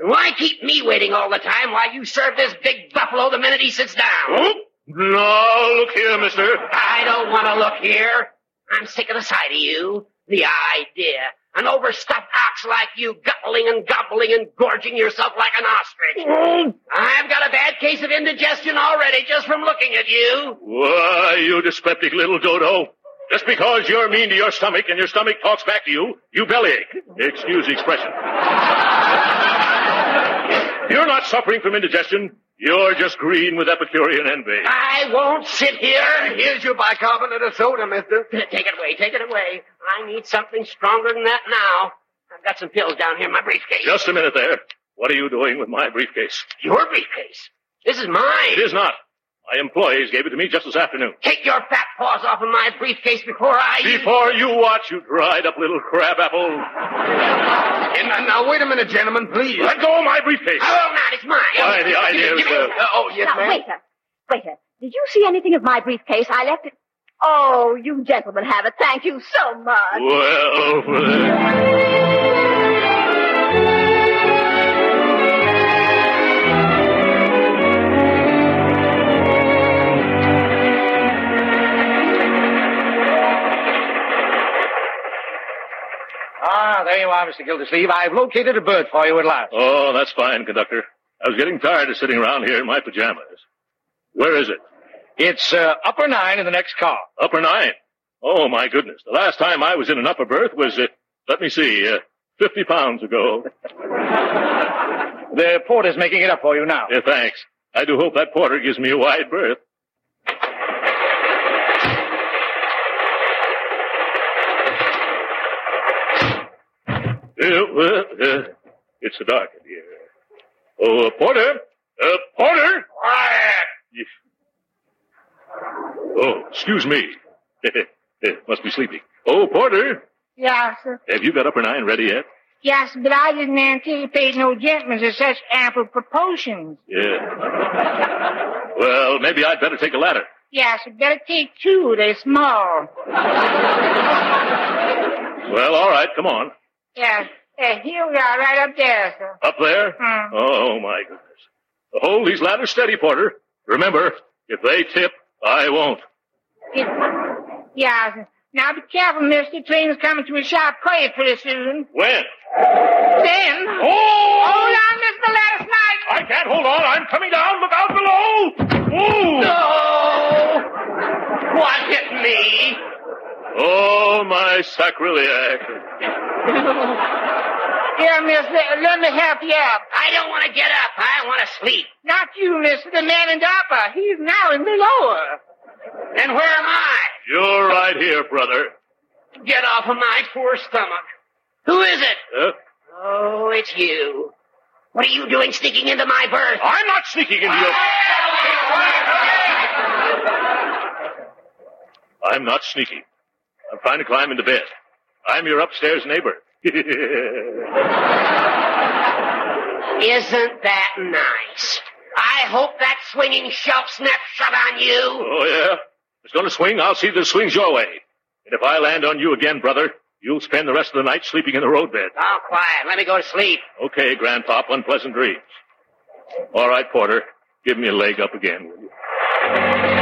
[SPEAKER 20] Why keep me waiting all the time while you serve this big buffalo the minute he sits down?
[SPEAKER 18] Oh, no, look here, mister.
[SPEAKER 20] I don't want to look here. I'm sick of the sight of you. The idea. An overstuffed ox like you, guttling and gobbling and gorging yourself like an ostrich. Hmm? I've got a bad case of indigestion already just from looking at you.
[SPEAKER 18] Why, you dyspeptic little dodo. Just because you're mean to your stomach and your stomach talks back to you, you bellyache. Excuse the expression. You're not suffering from indigestion. You're just green with Epicurean envy.
[SPEAKER 20] I won't sit here.
[SPEAKER 13] Here's your bicarbonate of soda, mister.
[SPEAKER 20] Take it away, take it away. I need something stronger than that now. I've got some pills down here in my briefcase.
[SPEAKER 18] Just a minute there. What are you doing with my briefcase?
[SPEAKER 20] Your briefcase? This is mine.
[SPEAKER 18] It is not. My employees gave it to me just this afternoon.
[SPEAKER 20] Take your fat paws off of my briefcase before I...
[SPEAKER 18] Before you watch, you dried up little crab apple.
[SPEAKER 13] And now, now, wait a minute, gentlemen, please.
[SPEAKER 18] Let go of my briefcase.
[SPEAKER 20] I will not. It's mine.
[SPEAKER 18] Why, the idea is... Uh...
[SPEAKER 13] Uh, oh, yes,
[SPEAKER 21] now,
[SPEAKER 13] ma'am.
[SPEAKER 21] waiter, waiter, did you see anything of my briefcase? I left it... Oh, you gentlemen have it. Thank you so much.
[SPEAKER 18] Well...
[SPEAKER 17] There you are, Mr. Gildersleeve. I've located a berth for you at last.
[SPEAKER 18] Oh, that's fine, conductor. I was getting tired of sitting around here in my pajamas. Where is it?
[SPEAKER 17] It's uh, upper nine in the next car.
[SPEAKER 18] Upper nine. Oh, my goodness. The last time I was in an upper berth was, uh, let me see, uh, 50 pounds ago.
[SPEAKER 17] The porter's making it up for you now.
[SPEAKER 18] Yeah, thanks. I do hope that porter gives me a wide berth. Uh, well, uh, it's so dark in here. Oh, uh, Porter! Uh, Porter!
[SPEAKER 20] Quiet!
[SPEAKER 18] Oh, excuse me. Must be sleeping. Oh, Porter!
[SPEAKER 22] Yes, sir.
[SPEAKER 18] Have you got upper nine ready yet?
[SPEAKER 22] Yes, but I didn't anticipate no gentlemen of such ample proportions.
[SPEAKER 18] Yeah. well, maybe I'd better take a ladder.
[SPEAKER 22] Yes, you better take two. They're small.
[SPEAKER 18] Well, all right, come on.
[SPEAKER 22] Yes. Here we are, right up there, sir.
[SPEAKER 18] Up there?
[SPEAKER 22] Hmm.
[SPEAKER 18] Oh, my goodness. Hold these ladders steady, Porter. Remember, if they tip, I won't.
[SPEAKER 22] It, yes. Now be careful, mister. Train's coming to a sharp curve pretty soon.
[SPEAKER 18] When?
[SPEAKER 22] Then.
[SPEAKER 18] Oh!
[SPEAKER 22] Hold on, Mr. Lattice Knight.
[SPEAKER 18] I can't hold on. I'm coming down. Look out below. Ooh!
[SPEAKER 20] No! What hit me?
[SPEAKER 18] Oh, my sacrilege.
[SPEAKER 22] Here, mister, let me help you up.
[SPEAKER 20] I don't want to get up. I want to sleep.
[SPEAKER 22] Not you, mister, the man in the upper. He's now in the lower.
[SPEAKER 20] Then where am I?
[SPEAKER 18] You're right here, brother.
[SPEAKER 20] Get off of my poor stomach. Who is it?
[SPEAKER 18] Huh?
[SPEAKER 20] Oh, it's you. What are you doing sneaking into my berth?
[SPEAKER 18] I'm not sneaking into your. I'm not sneaking. I'm trying to climb into bed. I'm your upstairs neighbor.
[SPEAKER 20] Isn't that nice? I hope that swinging shelf snaps shut on you.
[SPEAKER 18] Oh, yeah? If it's going to swing, I'll see that it swings your way. And if I land on you again, brother, you'll spend the rest of the night sleeping in the roadbed.
[SPEAKER 20] Oh, quiet. Let me go to sleep.
[SPEAKER 18] Okay, Grandpop, unpleasant dreams. All right, Porter, give me a leg up again, will you?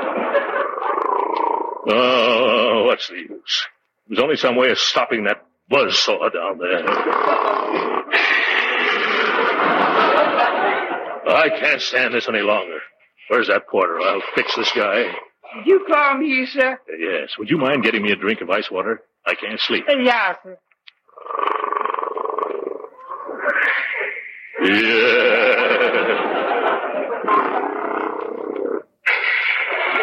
[SPEAKER 18] Oh, what's the use? There's only some way of stopping that buzzsaw down there. I can't stand this any longer. Where's that porter? I'll fix this guy.
[SPEAKER 22] You call me, sir?
[SPEAKER 18] Yes. Would you mind getting me a drink of ice water? I can't sleep.
[SPEAKER 22] Uh, Yeah, sir.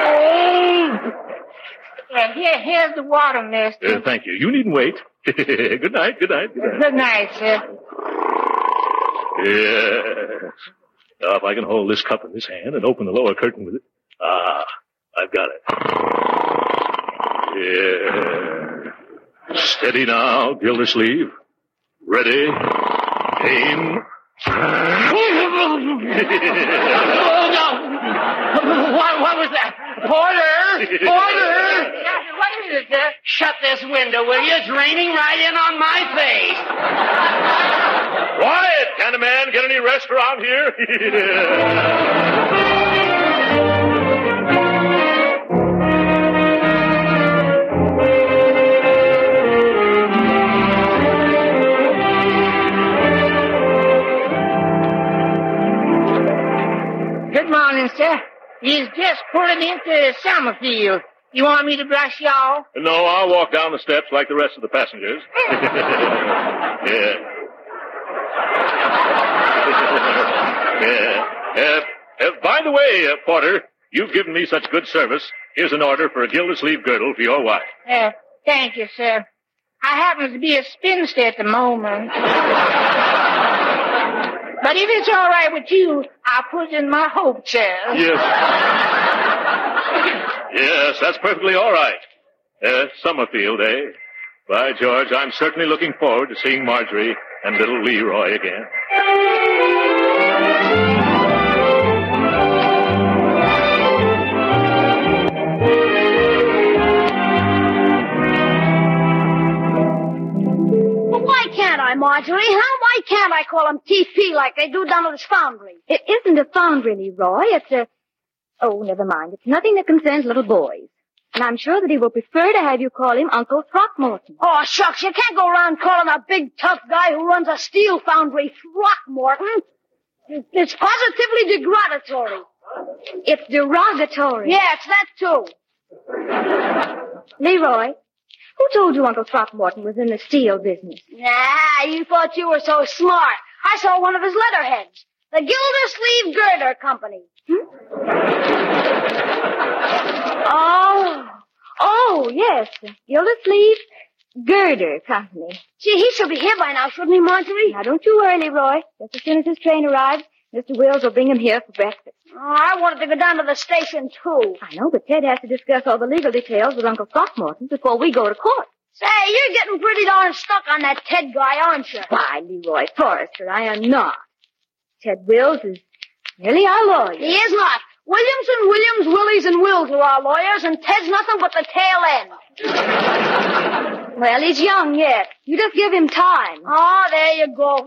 [SPEAKER 22] Oh. Yeah, here, here's the water, mister.
[SPEAKER 18] Uh, thank you. You needn't wait. good night. Good night. Good night.
[SPEAKER 22] Good night, sir.
[SPEAKER 18] Yes. Now, if I can hold this cup in this hand and open the lower curtain with it. Ah, I've got it. Yeah. Steady now, Gildersleeve. Ready. Aim.
[SPEAKER 20] What, what was that? Porter! Porter! What is it, sir? Shut this window, will you? It's raining right in on my face.
[SPEAKER 18] Quiet! Can a man get any rest around here?
[SPEAKER 22] Good morning, sir. He's just pulling into Summerfield. You want me to brush y'all?
[SPEAKER 18] no, I'll walk down the steps like the rest of the passengers. yeah. yeah. Uh, uh, by the way, uh, Porter, you've given me such good service. Here's an order for a Gildersleeve girdle for your wife.
[SPEAKER 22] Uh, thank you, sir. I happen to be a spinster at the moment. but if it's all right with you, I'll put in my hope chair.
[SPEAKER 18] Yes. yes, that's perfectly all right. Uh, Summerfield, eh? By George, I'm certainly looking forward to seeing Marjorie and little Leroy again.
[SPEAKER 21] Well, why can't I, Marjorie? Huh? Why can't I call him TP like they do down at his foundry?
[SPEAKER 6] It isn't a foundry, Leroy. It's a. Oh, never mind. It's nothing that concerns little boys. And I'm sure that he will prefer to have you call him Uncle Throckmorton.
[SPEAKER 21] Oh, shucks, you can't go around calling a big tough guy who runs a steel foundry Throckmorton. It's positively degradatory.
[SPEAKER 6] It's derogatory.
[SPEAKER 21] Yeah, it's that too.
[SPEAKER 6] Leroy, who told you Uncle Throckmorton was in the steel business?
[SPEAKER 21] Nah, you thought you were so smart. I saw one of his letterheads. The Gildersleeve Girder Company. Hmm?
[SPEAKER 6] Oh, oh, yes. Gildersleeve Girder Company.
[SPEAKER 21] Gee, he should be here by now, shouldn't he, Marjorie?
[SPEAKER 6] Now, don't you worry, Leroy. Just as soon as his train arrives, Mr. Wills will bring him here for breakfast.
[SPEAKER 21] Oh, I wanted to go down to the station, too.
[SPEAKER 6] I know, but Ted has to discuss all the legal details with Uncle Throckmorton before we go to court.
[SPEAKER 21] Say, you're getting pretty darn stuck on that Ted guy, aren't you?
[SPEAKER 6] Why, Leroy Forrester, I am not. Ted Wills is really our lawyer.
[SPEAKER 21] He is not. Williamson, Williams, Willies, and Wills are our lawyers, and Ted's nothing but the tail end.
[SPEAKER 11] Well, he's young yet. You just give him time.
[SPEAKER 21] Oh, there you go.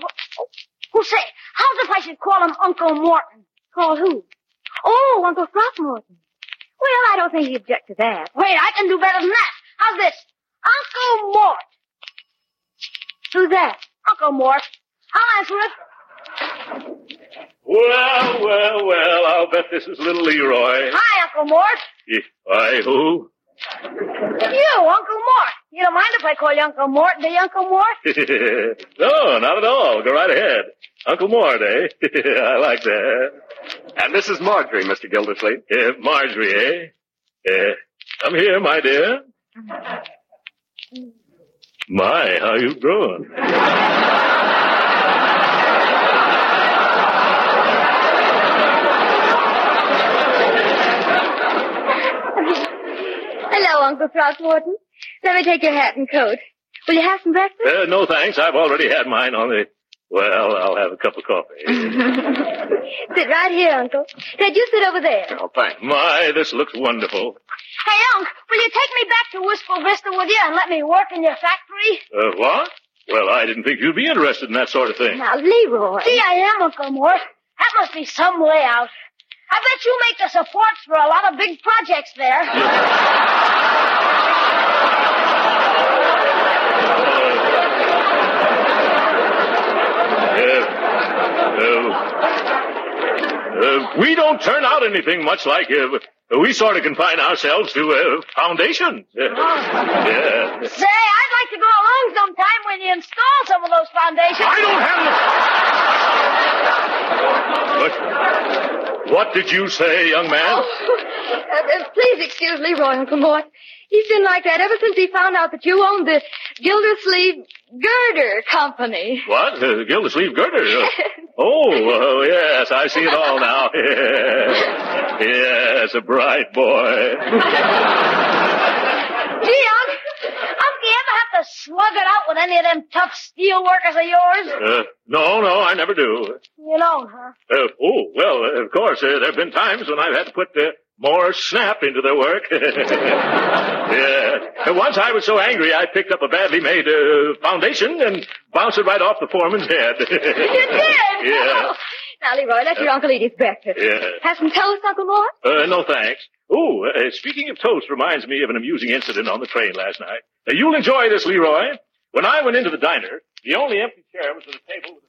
[SPEAKER 21] Who say, how's if I should call him Uncle Morton?
[SPEAKER 11] Call who? Oh, Uncle Throckmorton. Well, I don't think he'd object to that.
[SPEAKER 21] Wait, I can do better than that. How's this? Uncle Mort.
[SPEAKER 11] Who's that?
[SPEAKER 21] Uncle Mort. I'll answer it.
[SPEAKER 18] Well, well, well, I'll bet this is little Leroy.
[SPEAKER 21] Hi, Uncle Mort.
[SPEAKER 18] Eh, Hi, who?
[SPEAKER 21] You, Uncle Mort. You don't mind if I call you Uncle Mort, do you, Uncle Mort?
[SPEAKER 18] no, not at all. Go right ahead. Uncle Mort, eh? I like that.
[SPEAKER 19] And this is Marjorie, Mr. Gildersleeve.
[SPEAKER 18] Eh, Marjorie, eh? Eh, come here, my dear. My, how you growing?
[SPEAKER 11] Hello, Uncle Throckmorton. Let me take your hat and coat. Will you have some breakfast?
[SPEAKER 18] Uh, no thanks. I've already had mine on the. Well, I'll have a cup of coffee.
[SPEAKER 11] sit right here, Uncle. Ted, you sit over there.
[SPEAKER 18] oh, thanks. My, this looks wonderful.
[SPEAKER 21] Hey, Unc, will you take me back to Wistful Vista with you and let me work in your factory?
[SPEAKER 18] Uh, what? Well, I didn't think you'd be interested in that sort of thing.
[SPEAKER 21] Now, Leroy. See, I am, Uncle Mort. That must be some way out. I bet you make the supports for a lot of big projects there.
[SPEAKER 18] Uh, uh, we don't turn out anything much like. Uh, we sort of confine ourselves to uh, foundations. Uh, yeah.
[SPEAKER 21] Say, I'd like to go along sometime when you install some of those foundations.
[SPEAKER 18] I don't have But what did you say, young man?
[SPEAKER 11] Oh, uh, uh, please excuse Leroy, Uncle Mort. He's been like that ever since he found out that you owned the Gildersleeve Girder Company.
[SPEAKER 18] What? Uh, Gildersleeve Girder? Oh, yes, I see it all now. yes, a bright boy.
[SPEAKER 21] Gee, Unc, Unc, you ever have to slug it out with any of them tough steel workers of yours?
[SPEAKER 18] Uh, no, no, I never do.
[SPEAKER 21] You don't, huh?
[SPEAKER 18] Uh, oh, well, uh, of course, uh, there have been times when I've had to put uh, more snap into their work. yeah. And once I was so angry, I picked up a badly made uh, foundation and bounced it right off the foreman's head.
[SPEAKER 11] You did?
[SPEAKER 18] Yeah.
[SPEAKER 11] Now, Leroy, let your uncle eat his breakfast.
[SPEAKER 18] Yeah.
[SPEAKER 11] Have some toast, Uncle Mort?
[SPEAKER 18] Uh, no thanks. Oh, uh, speaking of toast reminds me of an amusing incident on the train last night. Uh, you'll enjoy this, Leroy. When I went into the diner, the only empty chair was at a table with a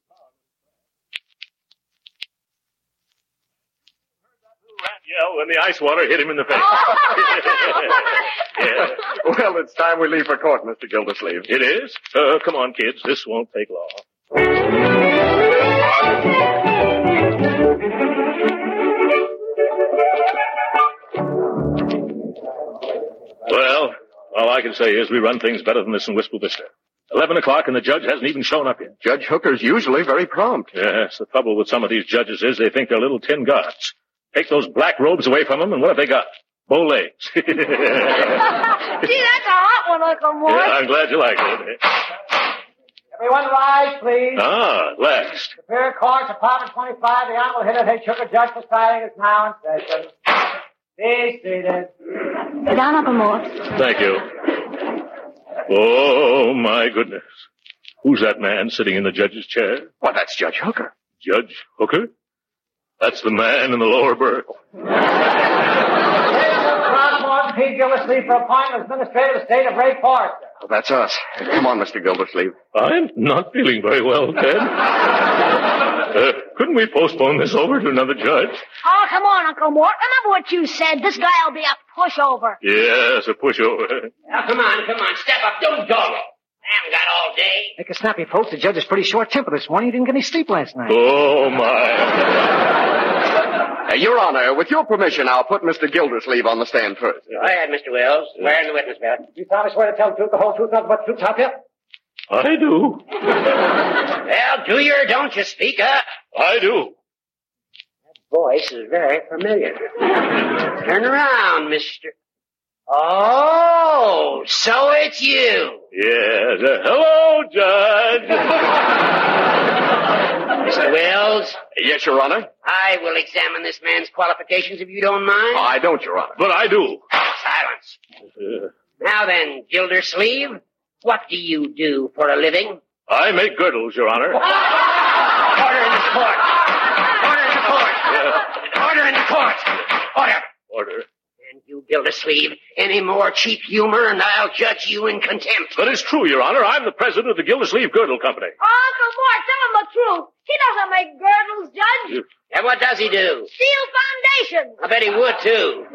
[SPEAKER 18] yell when the ice water hit him in the face. yeah.
[SPEAKER 19] Well, it's time we leave for court, Mr. Gildersleeve.
[SPEAKER 18] It is? Uh, come on, kids. This won't take long. Well, all I can say is we run things better than this in Wistful Vista. Eleven o'clock and the judge hasn't even shown up yet.
[SPEAKER 19] Judge Hooker's usually very prompt.
[SPEAKER 18] Yes, the trouble with some of these judges is they think they're little tin gods. Take those black robes away from them, and what have they got? Bow legs.
[SPEAKER 21] Gee, that's a hot one, Uncle Mort.
[SPEAKER 18] Yeah, I'm glad you like it.
[SPEAKER 17] Everyone rise, please.
[SPEAKER 18] Ah, last.
[SPEAKER 17] Superior Court, Department 25, the Honorable Hitter H. Hooker, Judge presiding, is now in session. Be seated.
[SPEAKER 11] Sit down, Uncle Mort.
[SPEAKER 18] Thank you. Oh, my goodness. Who's that man sitting in the judge's chair?
[SPEAKER 19] Why, that's Judge Hooker.
[SPEAKER 18] Judge Hooker? That's the man in the lower berth.
[SPEAKER 17] Throckmorton P. Gildersleeve for appointment as Administrator of the State of Ray Forest.
[SPEAKER 19] Oh, that's us. Come on, Mr. Gildersleeve.
[SPEAKER 18] I'm not feeling very well, Ted. Uh, couldn't we postpone this over to another judge?
[SPEAKER 21] Oh, come on, Uncle Mort. Remember what you said. This guy'll be a pushover.
[SPEAKER 18] Yes, a pushover.
[SPEAKER 20] Now, come on, come on. Step up. Don't dawdle. I haven't got all day.
[SPEAKER 17] Make a snappy, folks. The judge is pretty short-tempered this morning. He didn't get any sleep last night.
[SPEAKER 18] Oh, my.
[SPEAKER 19] Uh, Your Honor, with your permission, I'll put Mr. Gildersleeve on the stand first.
[SPEAKER 20] Go ahead, Mr. Wells. Swear in the witness belt.
[SPEAKER 17] You promise swear to tell the truth, the whole truth, nothing but the truth, help you?
[SPEAKER 18] I do.
[SPEAKER 20] Well, do you or don't you speak up?
[SPEAKER 18] I do.
[SPEAKER 20] That voice is very familiar. Turn around, Mr. Oh, so it's you.
[SPEAKER 18] Yes. Uh, hello, Judge.
[SPEAKER 20] Mr. Wells?
[SPEAKER 19] Yes, Your Honor.
[SPEAKER 20] I will examine this man's qualifications if you don't mind.
[SPEAKER 19] I don't, Your Honor.
[SPEAKER 18] But I do.
[SPEAKER 20] Silence.
[SPEAKER 18] Uh,
[SPEAKER 20] Now then, Gildersleeve, what do you do for a living?
[SPEAKER 18] I make girdles, Your Honor.
[SPEAKER 20] Order in the court. Order in the court. Order in the court. Order.
[SPEAKER 18] Order.
[SPEAKER 20] And you, Gildersleeve, any more cheap humor and I'll judge you in contempt.
[SPEAKER 18] But it's true, Your Honor. I'm the president of the Gildersleeve Girdle Company.
[SPEAKER 21] Uncle Mort, tell him the truth. He doesn't make girdles, Judge.
[SPEAKER 20] And what does he do?
[SPEAKER 21] Steel foundations.
[SPEAKER 20] I bet he would, too.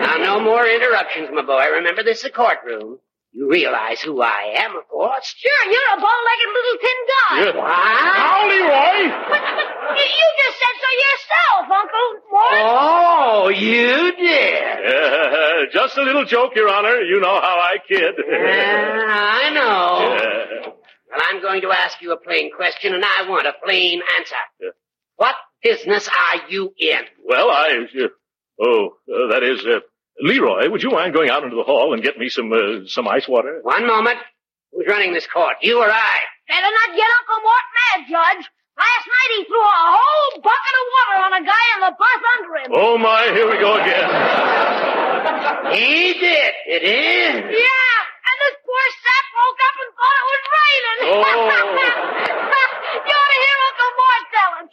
[SPEAKER 20] now, no more interruptions, my boy. Remember, this is a courtroom. You realize who I am, of course.
[SPEAKER 21] Sure, you're a bow-legged little tin guy.
[SPEAKER 18] Yeah.
[SPEAKER 20] What?
[SPEAKER 18] Now, Leroy!
[SPEAKER 21] You you just said so yourself, Uncle Mort.
[SPEAKER 20] Oh, you did.
[SPEAKER 18] Uh, just a little joke, Your Honor. You know how I kid.
[SPEAKER 20] Yeah, I know.
[SPEAKER 18] Yeah.
[SPEAKER 20] Well, I'm going to ask you a plain question, and I want a plain answer.
[SPEAKER 18] Yeah.
[SPEAKER 20] What business are you in?
[SPEAKER 18] Well, I. Uh, oh, uh, that is. Leroy, would you mind going out into the hall and get me some uh, some ice water?
[SPEAKER 20] One moment. Who's running this court? You or I?
[SPEAKER 21] Better not get Uncle Mort mad, Judge. Last night he threw a whole bucket of water on a guy in the bus under him.
[SPEAKER 18] Oh my, here we go again.
[SPEAKER 20] He did. It is.
[SPEAKER 21] Yeah, and this poor sap woke up and thought it was raining.
[SPEAKER 18] Oh.
[SPEAKER 21] you ought to hear Uncle Mort tell him.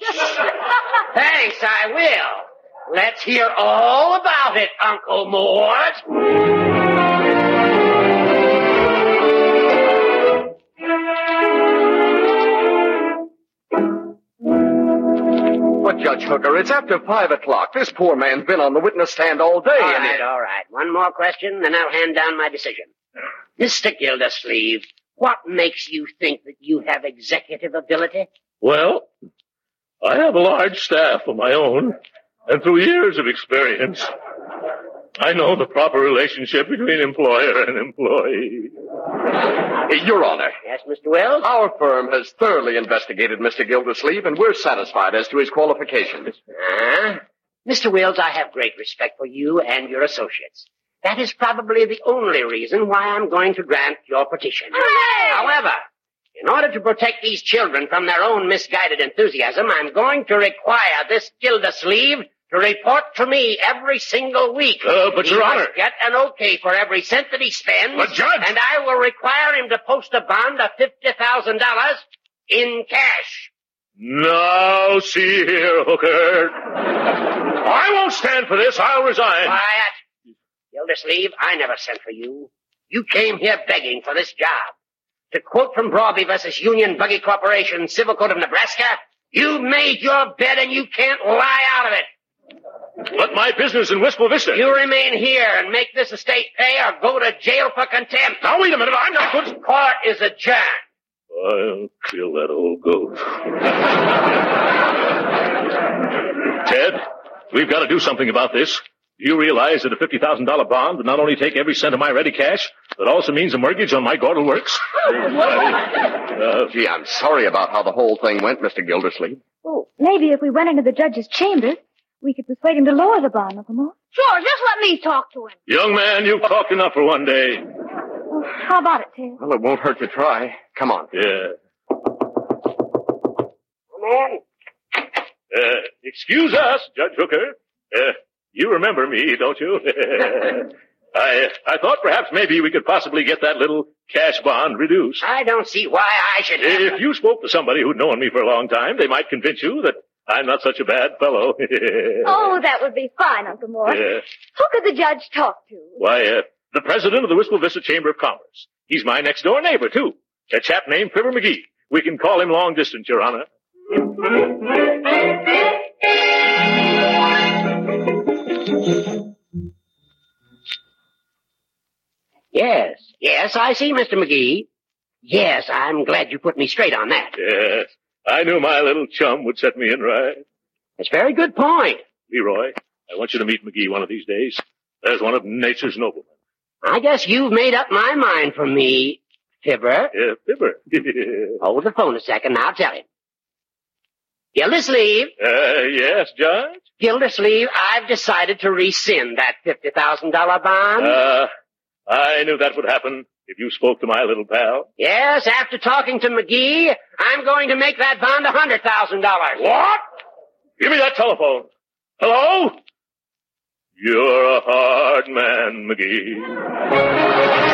[SPEAKER 20] Thanks, I will. Let's hear all about it, Uncle Mort.
[SPEAKER 19] But, Judge Hooker, it's after five o'clock. This poor man's been on the witness stand all day.
[SPEAKER 20] All
[SPEAKER 19] and he-
[SPEAKER 20] right, all right. One more question, then I'll hand down my decision. Mr. Gildersleeve, what makes you think that you have executive ability?
[SPEAKER 18] Well, I have a large staff of my own, and through years of experience, I know the proper relationship between employer and employee.
[SPEAKER 19] Your Honor.
[SPEAKER 20] Yes, Mr. Wells?
[SPEAKER 19] Our firm has thoroughly investigated Mr. Gildersleeve, and we're satisfied as to his qualifications.
[SPEAKER 20] Huh? Mr. Wills, I have great respect for you and your associates. That is probably the only reason why I'm going to grant your petition. However, in order to protect these children from their own misguided enthusiasm, I'm going to require this Gildersleeve to report to me every single week.
[SPEAKER 18] Uh, but,
[SPEAKER 20] he
[SPEAKER 18] Your
[SPEAKER 20] must
[SPEAKER 18] Honor-
[SPEAKER 20] get an okay for every cent that he spends.
[SPEAKER 18] But, Judge-
[SPEAKER 20] And I will require him to post a bond of $50,000 in cash.
[SPEAKER 18] Now, see here, Hooker. I won't stand for this. I'll resign.
[SPEAKER 20] Quiet. Gildersleeve, I never sent for you. You came here begging for this job. To quote from Broadby versus Union Buggy Corporation, Civil Code of Nebraska, you made your bed and you can't lie out of it.
[SPEAKER 18] But my business in Wistful Vista.
[SPEAKER 20] You remain here and make this estate pay or go to jail for contempt.
[SPEAKER 18] Now, wait a minute. I'm not good.
[SPEAKER 20] Court is adjourned.
[SPEAKER 18] I'll kill that old goat. Ted, we've got to do something about this. Do you realize that a $50,000 bond would not only take every cent of my ready cash, but also means a mortgage on my Gordon Works?
[SPEAKER 19] Uh, gee, I'm sorry about how the whole thing went, Mr. Gildersleeve.
[SPEAKER 23] Oh, maybe if we went into the judge's chambers, we could persuade him to lower the bond, Uncle Mort.
[SPEAKER 21] Sure, just let me talk to him.
[SPEAKER 18] Young man, you've talked enough for one day.
[SPEAKER 23] Oh, how about it, Ted?
[SPEAKER 19] Well, it won't hurt to try. Come on.
[SPEAKER 18] Yeah.
[SPEAKER 20] Come on.
[SPEAKER 18] Uh, excuse us, Judge Hooker. Uh, you remember me, don't you? I I thought perhaps maybe we could possibly get that little cash bond reduced.
[SPEAKER 20] I don't see why I should have
[SPEAKER 18] If you spoke to somebody who'd known me for a long time, they might convince you that I'm not such a bad fellow.
[SPEAKER 23] Oh, that would be fine, Uncle Mort.
[SPEAKER 18] Yeah.
[SPEAKER 23] Who could the judge talk to?
[SPEAKER 18] Why, uh, the president of the Wistful Vista Chamber of Commerce. He's my next door neighbor, too. A chap named Fibber McGee. We can call him long distance, Your Honor.
[SPEAKER 20] Yes, yes, I see, Mr. McGee. Yes, I'm glad you put me straight on that.
[SPEAKER 18] Yes. I knew my little chum would set me in right.
[SPEAKER 20] That's a very good point.
[SPEAKER 18] Leroy, I want you to meet McGee one of these days. There's one of nature's noblemen.
[SPEAKER 20] I guess you've made up my mind for me, Fibber.
[SPEAKER 18] Yeah, Fibber.
[SPEAKER 20] Hold the phone a second, I'll tell him. Gildersleeve,
[SPEAKER 18] uh, yes, Judge?
[SPEAKER 20] Gildersleeve, I've decided to rescind that $50,000 bond.
[SPEAKER 18] Uh, I knew that would happen if you spoke to my little pal.
[SPEAKER 20] yes, after talking to McGee, I'm going to make that bond a $100,000.
[SPEAKER 18] What? Give me that telephone. Hello? You're a hard man, McGee.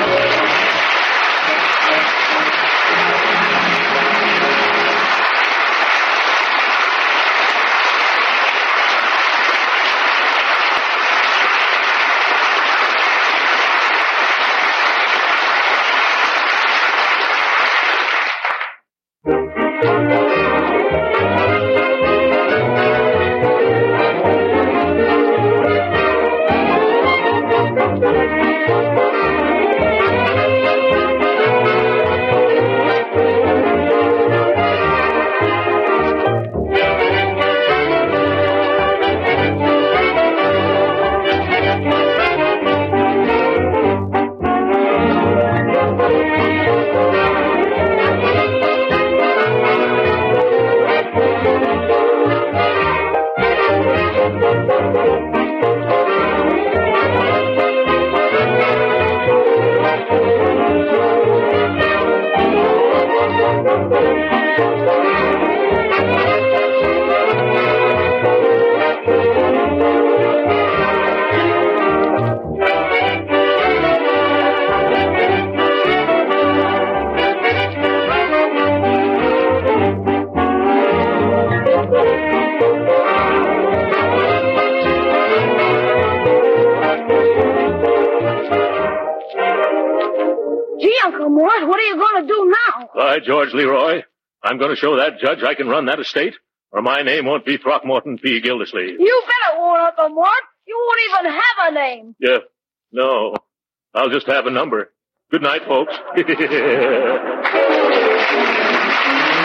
[SPEAKER 18] George Leroy, I'm going to show that judge I can run that estate, or my name won't be Throckmorton P. Gildersleeve.
[SPEAKER 21] You better won't, Uncle Mort. You won't even have a name.
[SPEAKER 18] Yeah, no, I'll just have a number. Good night, folks.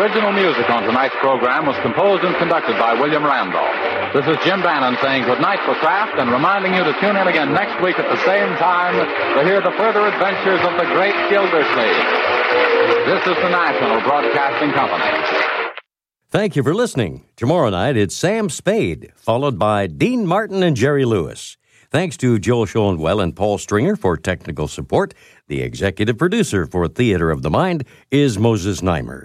[SPEAKER 15] Original music on tonight's program was composed and conducted by William Randolph. This is Jim Bannon saying good night for Kraft and reminding you to tune in again next week at the same time to hear the further adventures of the great Gildersleeve. This is the National Broadcasting Company.
[SPEAKER 2] Thank you for listening. Tomorrow night, it's Sam Spade, followed by Dean Martin and Jerry Lewis. Thanks to Joel Schoenwell and Paul Stringer for technical support. The executive producer for Theater of the Mind is Moses Znaimer.